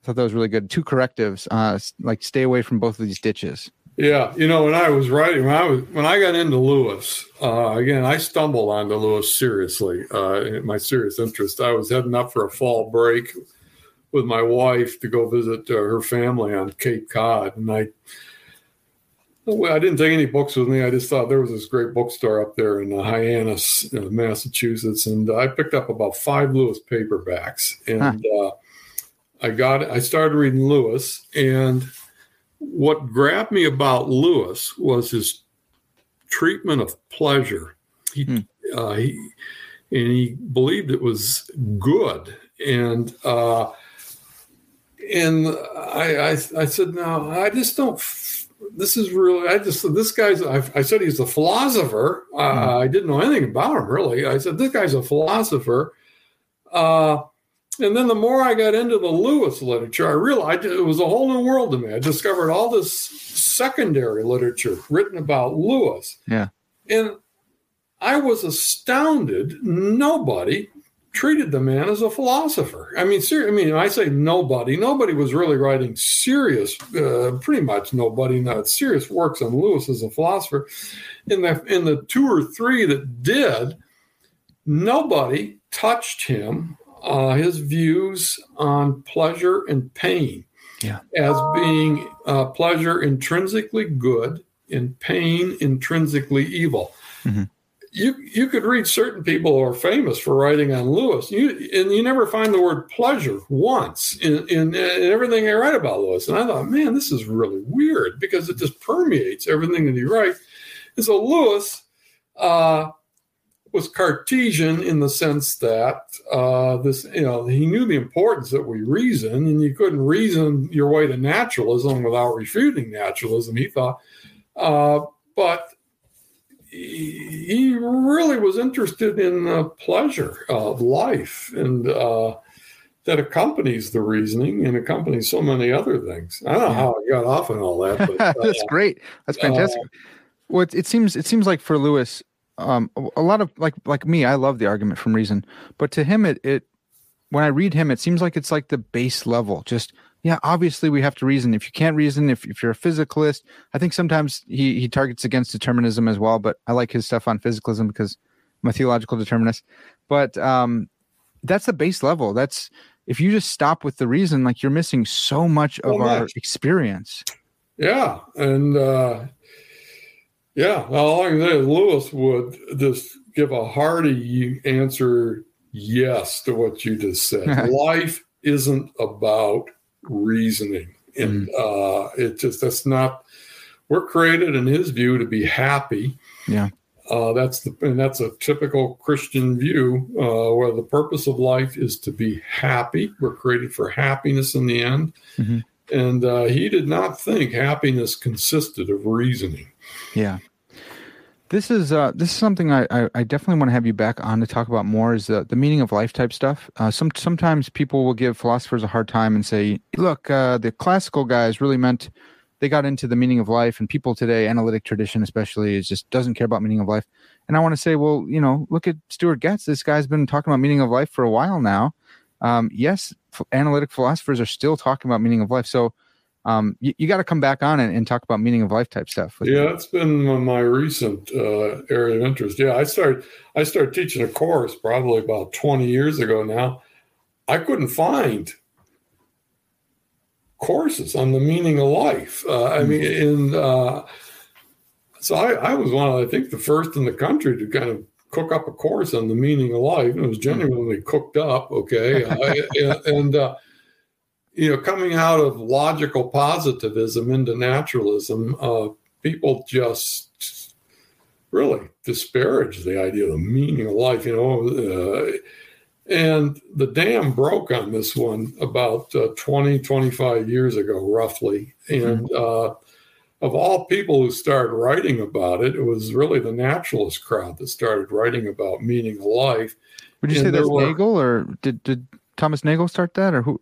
thought that was really good. Two correctives, uh, like stay away from both of these ditches. Yeah, you know, when I was writing, when I was when I got into Lewis, uh, again, I stumbled onto Lewis seriously. Uh, my serious interest. I was heading up for a fall break with my wife to go visit uh, her family on Cape Cod, and I. Well, I didn't take any books with me. I just thought there was this great bookstore up there in uh, Hyannis, Massachusetts, and I picked up about five Lewis paperbacks. And huh. I got I started reading Lewis, and what grabbed me about Lewis was his treatment of pleasure. He, hmm. uh, he and he believed it was good, and uh, and I, I I said no, I just don't. This is really I just this guy's I, I said he's a philosopher. Uh, hmm. I didn't know anything about him really. I said this guy's a philosopher. Uh, and then the more I got into the Lewis literature, I realized it was a whole new world to me. I discovered all this secondary literature written about Lewis. Yeah. And I was astounded. Nobody treated the man as a philosopher. I mean, ser- I mean, I say nobody. Nobody was really writing serious, uh, pretty much nobody, not serious works on Lewis as a philosopher. In the in the two or three that did, nobody touched him uh, his views on pleasure and pain yeah. as being uh, pleasure intrinsically good and pain intrinsically evil. Mm-hmm. You you could read certain people who are famous for writing on Lewis, you, and you never find the word pleasure once in, in, in everything I write about Lewis. And I thought, man, this is really weird because it just permeates everything that he writes. And so Lewis uh, was Cartesian in the sense that uh, this, you know, he knew the importance that we reason, and you couldn't reason your way to naturalism without refuting naturalism. He thought, uh, but he, he, really was interested in the pleasure of life and uh, that accompanies the reasoning and accompanies so many other things. I don't know how I got off on all that. But, That's uh, great. That's fantastic. Uh, well, it, it seems it seems like for Lewis, um, a lot of like like me, I love the argument from reason, but to him, it it when I read him, it seems like it's like the base level. Just yeah, obviously we have to reason. If you can't reason, if if you're a physicalist, I think sometimes he he targets against determinism as well. But I like his stuff on physicalism because I'm a theological determinist. But um, that's the base level. That's if you just stop with the reason, like you're missing so much of our experience. Yeah, and uh, yeah, all I can say is Lewis would just give a hearty answer yes to what you just said. Life isn't about reasoning. And mm. uh, it just, that's not, we're created in his view to be happy. Yeah. Uh, that's the and that's a typical Christian view, uh, where the purpose of life is to be happy. We're created for happiness in the end, mm-hmm. and uh, he did not think happiness consisted of reasoning. Yeah, this is uh, this is something I, I, I, definitely want to have you back on to talk about more. Is the, the meaning of life type stuff. Uh, some sometimes people will give philosophers a hard time and say, "Look, uh, the classical guys really meant." they got into the meaning of life and people today analytic tradition especially is just doesn't care about meaning of life and i want to say well you know look at stewart goetz this guy's been talking about meaning of life for a while now um, yes analytic philosophers are still talking about meaning of life so um, you, you got to come back on and, and, talk about meaning of life type stuff yeah it has been my recent uh, area of interest. Yeah i started i started teaching a course probably about 20 years ago now. I couldn't find courses on the meaning of life. Uh, I mean, in uh, so I, I, was one of I think the first in the country to kind of cook up a course on the meaning of life. It was genuinely cooked up, okay, uh, and uh, you know, coming out of logical positivism into naturalism, uh, people just really disparage the idea of the meaning of life. You know uh, and the dam broke on this one about uh, 20, 25 years ago, roughly. And mm-hmm. uh, of all people who started writing about it, it was really the naturalist crowd that started writing about meaning of life. Would you and say that's were, Nagel, or did, did Thomas Nagel start that, or who?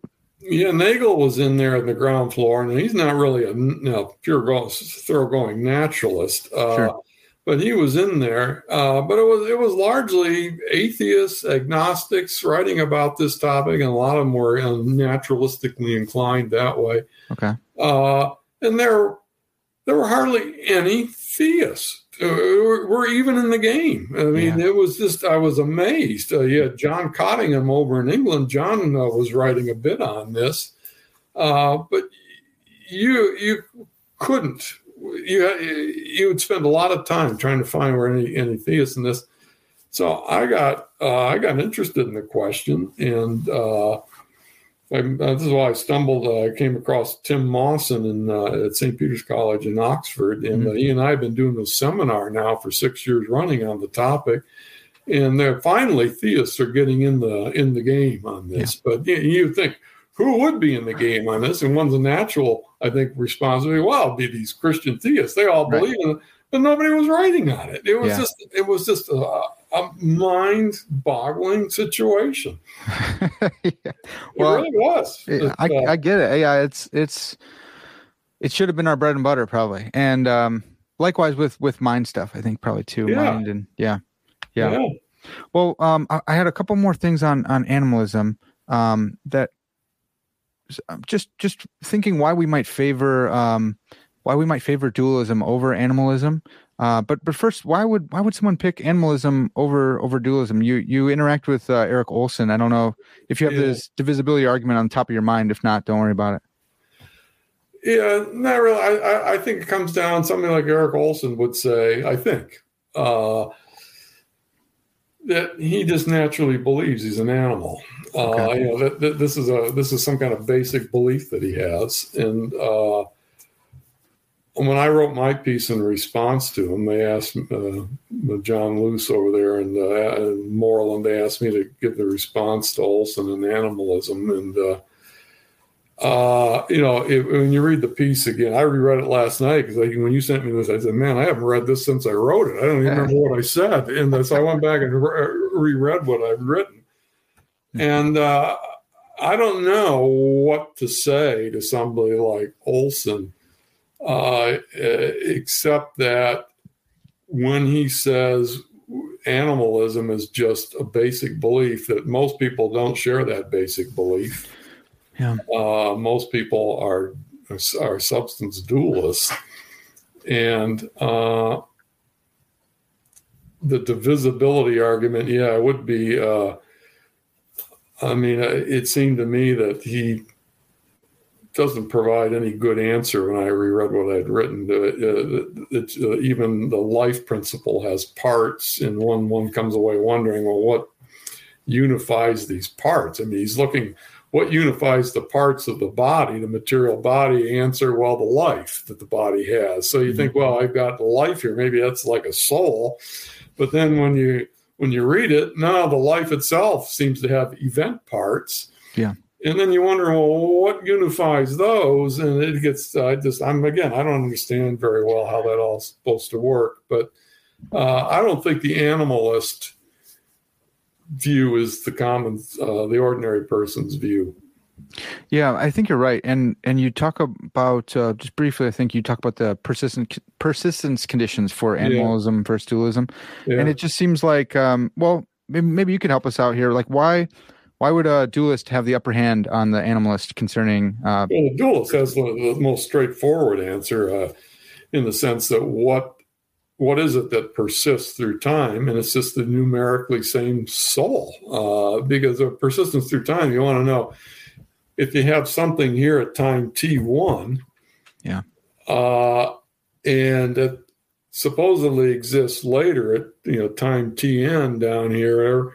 Yeah, Nagel was in there on the ground floor, and he's not really a you know, pure thoroughgoing naturalist. Uh, sure but he was in there. Uh, but it was it was largely atheists, agnostics writing about this topic, and a lot of them were um, naturalistically inclined that way. Okay. Uh, and there there were hardly any theists. Uh, were even in the game. I mean, yeah. it was just I was amazed. Uh, had John Cottingham over in England. John uh, was writing a bit on this, uh, but you you couldn't you you would spend a lot of time trying to find where any any theists in this. So I got uh, I got interested in the question, and uh, I, uh, this is why I stumbled. Uh, I came across Tim Mawson in, uh, at St. Peter's College in Oxford, and mm-hmm. he and I have been doing this seminar now for six years running on the topic. And they're finally theists are getting in the in the game on this. Yeah. But you, you think who would be in the game on this? And one's a natural, I think, response would be, well, be these Christian theists. They all believe in it, but nobody was writing on it. It was yeah. just, it was just a, a mind-boggling situation. yeah. Well, it really was. I, uh, I, get it. Yeah, it's it's it should have been our bread and butter probably, and um, likewise with with mind stuff. I think probably too. Yeah. Mind and yeah, yeah. yeah. Well, um, I, I had a couple more things on on animalism um, that um, just just thinking why we might favor um, why we might favor dualism over animalism. Uh, but but first, why would why would someone pick animalism over over dualism? You you interact with uh, Eric Olson. I don't know if you have yeah. this divisibility argument on top of your mind. If not, don't worry about it. Yeah, not really. I, I think it comes down something like Eric Olson would say. I think uh, that he just naturally believes he's an animal. Uh, okay. you know that, that, this is a this is some kind of basic belief that he has, and uh, when I wrote my piece in response to him, they asked uh, John Loose over there in, uh, in Moreland. They asked me to give the response to Olson and animalism, and uh, uh, you know, it, when you read the piece again, I reread it last night because when you sent me this, I said, "Man, I haven't read this since I wrote it. I don't even remember what I said." And so I went back and re- reread what I've written, hmm. and uh, I don't know what to say to somebody like Olson, uh, except that when he says animalism is just a basic belief, that most people don't share that basic belief yeah. Uh, most people are are substance dualists, and uh, the divisibility argument, yeah, it would be. Uh, I mean, uh, it seemed to me that he doesn't provide any good answer when I reread what I'd written. Uh, uh, even the life principle has parts, and one one comes away wondering, well, what unifies these parts? I mean, he's looking what unifies the parts of the body, the material body, answer, well, the life that the body has. So you think, mm-hmm. well, I've got the life here. Maybe that's like a soul. But then when you when you read it, no, the life itself seems to have event parts. Yeah. And then you wonder, well, what unifies those? And it gets, I just, I'm again, I don't understand very well how that all's supposed to work. But uh, I don't think the animalist view is the common, uh, the ordinary person's view. Yeah, I think you're right, and and you talk about uh, just briefly. I think you talk about the persistent persistence conditions for animalism yeah. versus dualism, yeah. and it just seems like, um, well, maybe, maybe you could help us out here. Like, why why would a dualist have the upper hand on the animalist concerning? Uh, well, the dualist has the, the most straightforward answer, uh, in the sense that what what is it that persists through time? And it's just the numerically same soul. Uh, because of persistence through time, you want to know if you have something here at time t1, yeah, uh, and it supposedly exists later at you know time tn down here.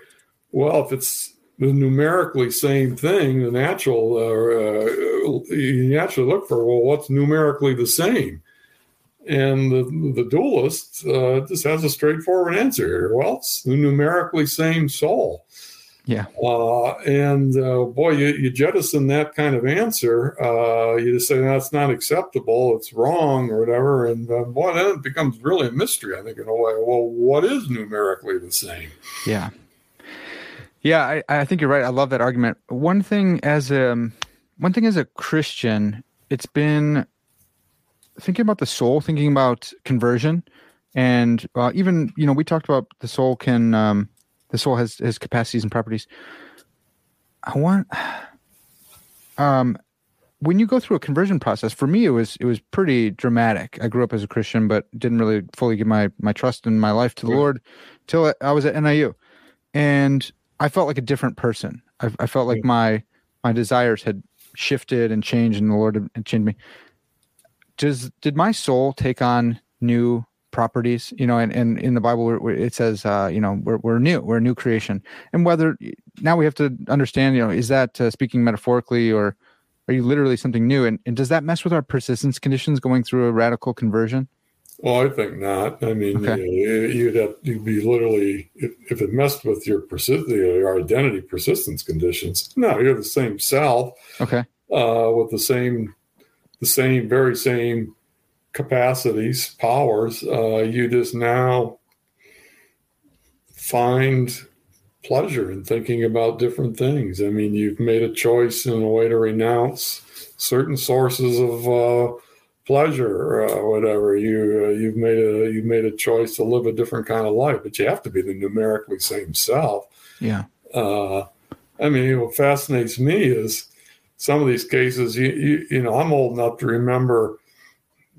Well, if it's the numerically same thing, the natural uh, uh, you naturally look for well, what's numerically the same? And the, the dualist uh, just has a straightforward answer here. Well, it's the numerically same soul. Yeah. Uh, and uh, boy, you, you jettison that kind of answer. Uh, you just say that's not acceptable. It's wrong or whatever. And uh, boy, then it becomes really a mystery. I think in a way. Well, what is numerically the same? Yeah. Yeah, I, I think you're right. I love that argument. One thing as a one thing as a Christian, it's been thinking about the soul, thinking about conversion, and uh, even you know we talked about the soul can um, the soul has has capacities and properties. I want um when you go through a conversion process for me it was it was pretty dramatic i grew up as a christian but didn't really fully give my my trust and my life to the lord till i was at niu and i felt like a different person. I, I felt like my my desires had shifted and changed and the lord had changed me. Does did my soul take on new properties? You know and, and in the bible it says uh, you know we're, we're new we're a new creation. And whether now we have to understand you know is that uh, speaking metaphorically or are you literally something new? And, and does that mess with our persistence conditions going through a radical conversion well i think not i mean okay. you, would have you'd be literally if, if it messed with your persist your identity persistence conditions no you're the same self okay uh, with the same the same very same capacities, powers, uh, you just now find pleasure in thinking about different things. I mean, you've made a choice in a way to renounce certain sources of uh, pleasure, or uh, whatever. You uh, you've made a you've made a choice to live a different kind of life, but you have to be the numerically same self. Yeah. Uh, I mean, what fascinates me is some of these cases. You, you you know, I'm old enough to remember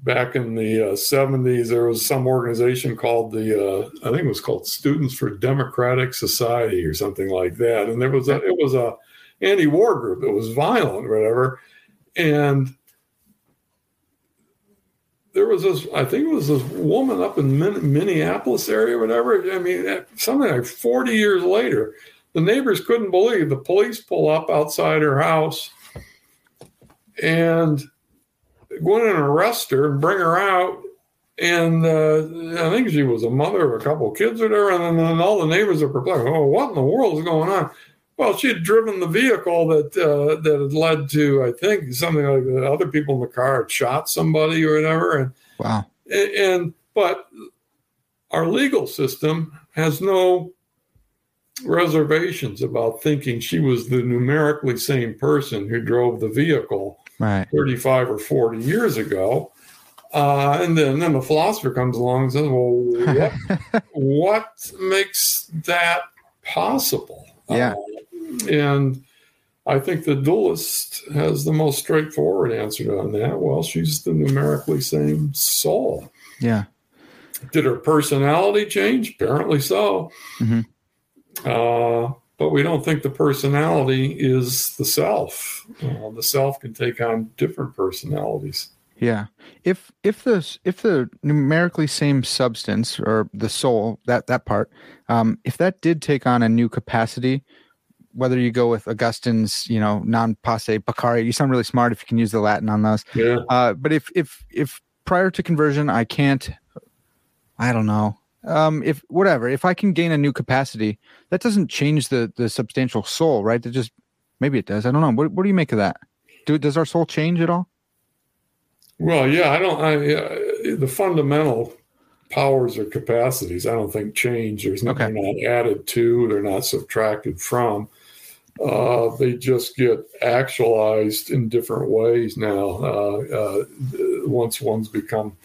back in the uh, 70s, there was some organization called the, uh, I think it was called Students for Democratic Society or something like that. And there was a, it was a anti-war group that was violent or whatever. And there was this, I think it was this woman up in Minneapolis area whatever. I mean, something like 40 years later, the neighbors couldn't believe the police pull up outside her house and go in and arrest her and bring her out. And uh, I think she was a mother of a couple of kids or whatever. And then all the neighbors are perplexed. Oh, what in the world is going on? Well, she had driven the vehicle that uh, that had led to, I think, something like the other people in the car had shot somebody or whatever. And wow. And, and but our legal system has no reservations about thinking she was the numerically same person who drove the vehicle right. 35 or 40 years ago. Uh, and then, then the philosopher comes along and says, well, what, what makes that possible? Yeah. Uh, and I think the dualist has the most straightforward answer on that. Well, she's the numerically same soul. Yeah. Did her personality change? Apparently so. Mm-hmm. Uh, but we don't think the personality is the self. Uh, the self can take on different personalities. Yeah. If if the if the numerically same substance or the soul that that part, um, if that did take on a new capacity, whether you go with Augustine's, you know, non posse peccare, you sound really smart if you can use the Latin on those. Yeah. Uh, but if if if prior to conversion I can't, I don't know. Um, if whatever, if I can gain a new capacity, that doesn't change the the substantial soul, right? It just maybe it does. I don't know. What what do you make of that? Do does our soul change at all? Well, yeah, I don't. I uh, the fundamental powers or capacities, I don't think change. There's no, Okay. they're not added to, they're not subtracted from. Uh, they just get actualized in different ways now. Uh, uh, once one's become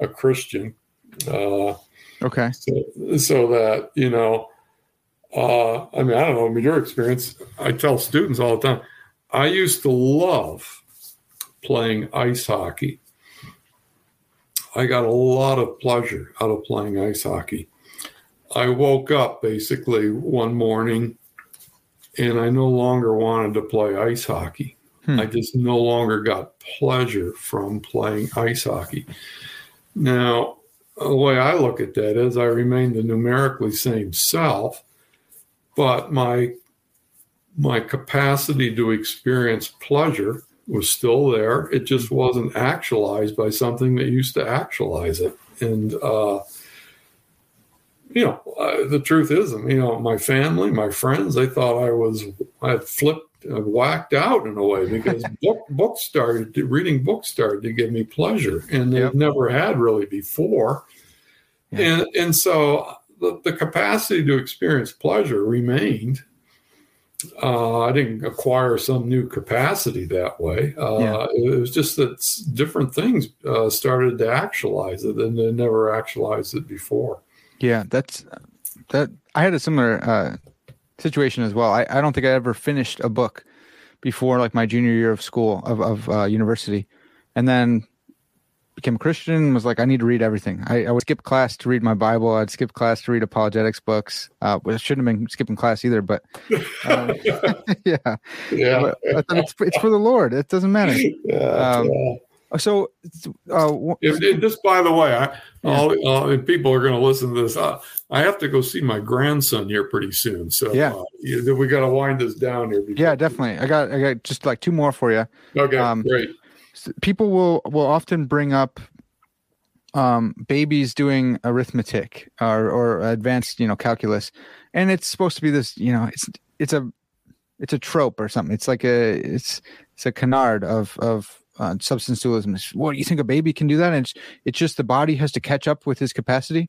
a Christian, uh, Okay. so, so that you know, uh, I mean, I don't know. I mean, your experience. I tell students all the time. I used to love playing ice hockey. I got a lot of pleasure out of playing ice hockey. I woke up basically one morning and I no longer wanted to play ice hockey. Hmm. I just no longer got pleasure from playing ice hockey. Now, the way I look at that is I remain the numerically same self, but my my capacity to experience pleasure was still there. It just wasn't actualized by something that used to actualize it. And uh, you know, uh, the truth is, you know, my family, my friends, they thought I was I had flipped, uh, whacked out in a way because book, books started to, reading books started to give me pleasure, and they Yep. never had really before. And and so the, the capacity to experience pleasure remained. Uh, I didn't acquire some new capacity that way. Uh, Yeah. It was just that different things uh, started to actualize it, and they never actualized it before. Yeah, that's that. I had a similar uh, situation as well. I, I don't think I ever finished a book before like my junior year of school of of uh, university, and then became a Christian. Was like, I need to read everything. I, I would skip class to read my Bible. I'd skip class to read apologetics books. Uh, well, I shouldn't have been skipping class either, but um, yeah, Yeah, But I thought it's it's for the Lord. It doesn't matter. yeah, Um, yeah. So, uh, If, if- just by the way, I, if people are going to listen to this. Uh, I have to go see my grandson here pretty soon. So Yeah. uh, we got to wind this down here. yeah, definitely. I got I got just like two more for you. Okay, Um, great. people will will often bring up um, babies doing arithmetic or, or advanced you know calculus and it's supposed to be this you know it's it's a it's a trope or something it's like a it's it's a canard of of uh, substance dualism It's, what you think a baby can do that and it's it's just the body has to catch up with his capacity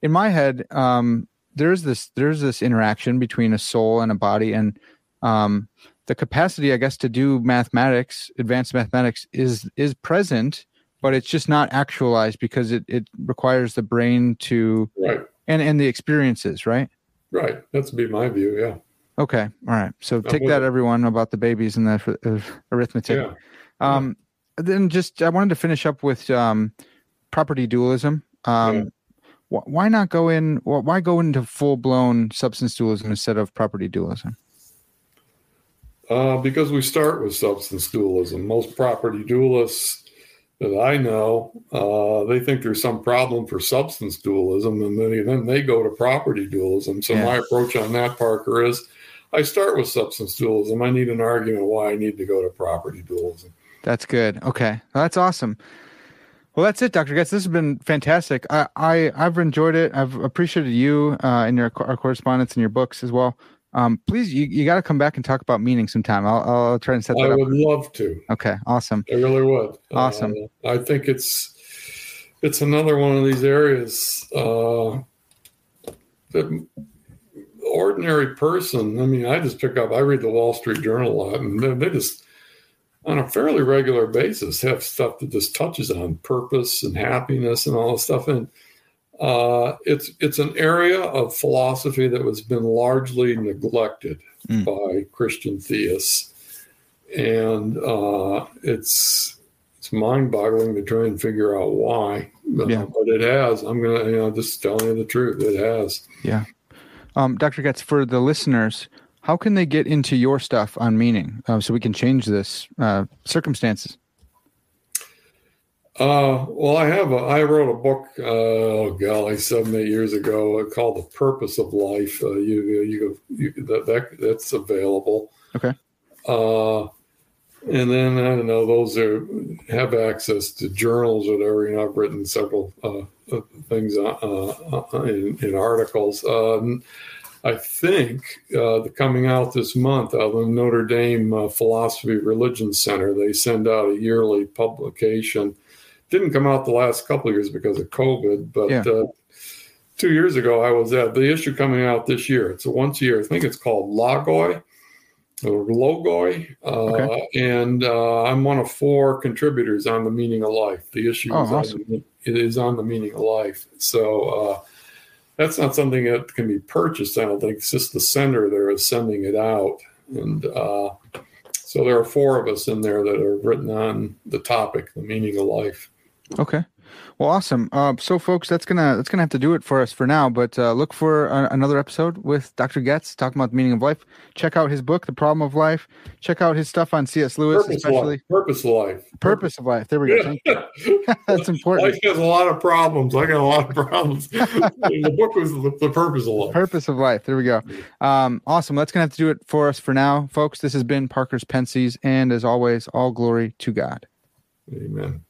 in my head um there's this there's this interaction between a soul and a body and um the capacity i guess to do mathematics advanced mathematics is is present but it's just not actualized because it, it requires the brain to Right, and and the experiences right right. That's be my view. Yeah, okay all right so take that it. everyone about the babies and the uh, arithmetic yeah. um then just i wanted to finish up with um property dualism um Yeah. wh- why not go in wh- why go into full-blown substance dualism instead of property dualism Uh, because we start with substance dualism. Most property dualists that I know, uh, they think there's some problem for substance dualism, and then, then they go to property dualism. So Yeah. my approach on that, Parker, is I start with substance dualism. I need an argument why I need to go to property dualism. That's good. Okay, that's awesome. Well, that's it, Doctor Goetz. This has been fantastic. I, I I've enjoyed it. I've appreciated you uh, in your our correspondence and your books as well. Um, please, you, you got to come back and talk about meaning sometime. I'll I'll try and set I that up. I would love to. Okay, awesome. I really would. Awesome. Uh, I think it's it's another one of these areas uh, that ordinary person. I mean, I just pick up. I read the Wall Street Journal a lot, and they just on a fairly regular basis have stuff that just touches on purpose and happiness and all this stuff. And uh, it's it's an area of philosophy that has been largely neglected Mm. by Christian theists, and uh, it's it's mind-boggling to try and figure out why. Uh, Yeah. But it has. I'm gonna, you know, just telling you the truth. It has. Um, Doctor Goetz, for the listeners, how can they get into your stuff on meaning um, so we can change this uh, circumstances? Uh, well, I have a. I wrote a book. Uh, oh golly, seven eight years ago called "The Purpose of Life." Uh, you you, you that, that that's available. Okay. Uh, and then I don't know. Those are have access to journals or whatever. You know, I've written several uh, uh things uh, uh, in, in, articles. I think uh, coming out this month, of the Notre Dame uh, Philosophy Religion Center, they send out a yearly publication. Didn't come out the last couple of years because of COVID, but yeah. Uh, two years ago I was at the issue coming out this year. It's a once a year. I think it's called Logoi or Logoi, uh, okay. and uh, I'm one of four contributors on the meaning of life. The issue oh, is, awesome. on, it is on the meaning of life. So that's not something that can be purchased. I don't think it's just the sender there is sending it out, and uh, so there are four of us in there that are written on the topic, the meaning of life. Okay. Well, awesome. Uh, so, folks, that's gonna that's gonna have to do it for us for now. But uh, look for a, another episode with Dr. Goetz talking about the meaning of life. Check out his book, The Problem of Life. Check out his stuff on C.S. Lewis, Purpose especially life. Purpose of Life. Purpose of Life. There we go. that's important. Life has a lot of problems. I got a lot of problems. the book was the, the, Purpose of Life. Purpose of Life. There we go. Um, awesome. That's gonna have to do it for us for now, folks. This has been Parker's Pensées, and as always, all glory to God. Amen.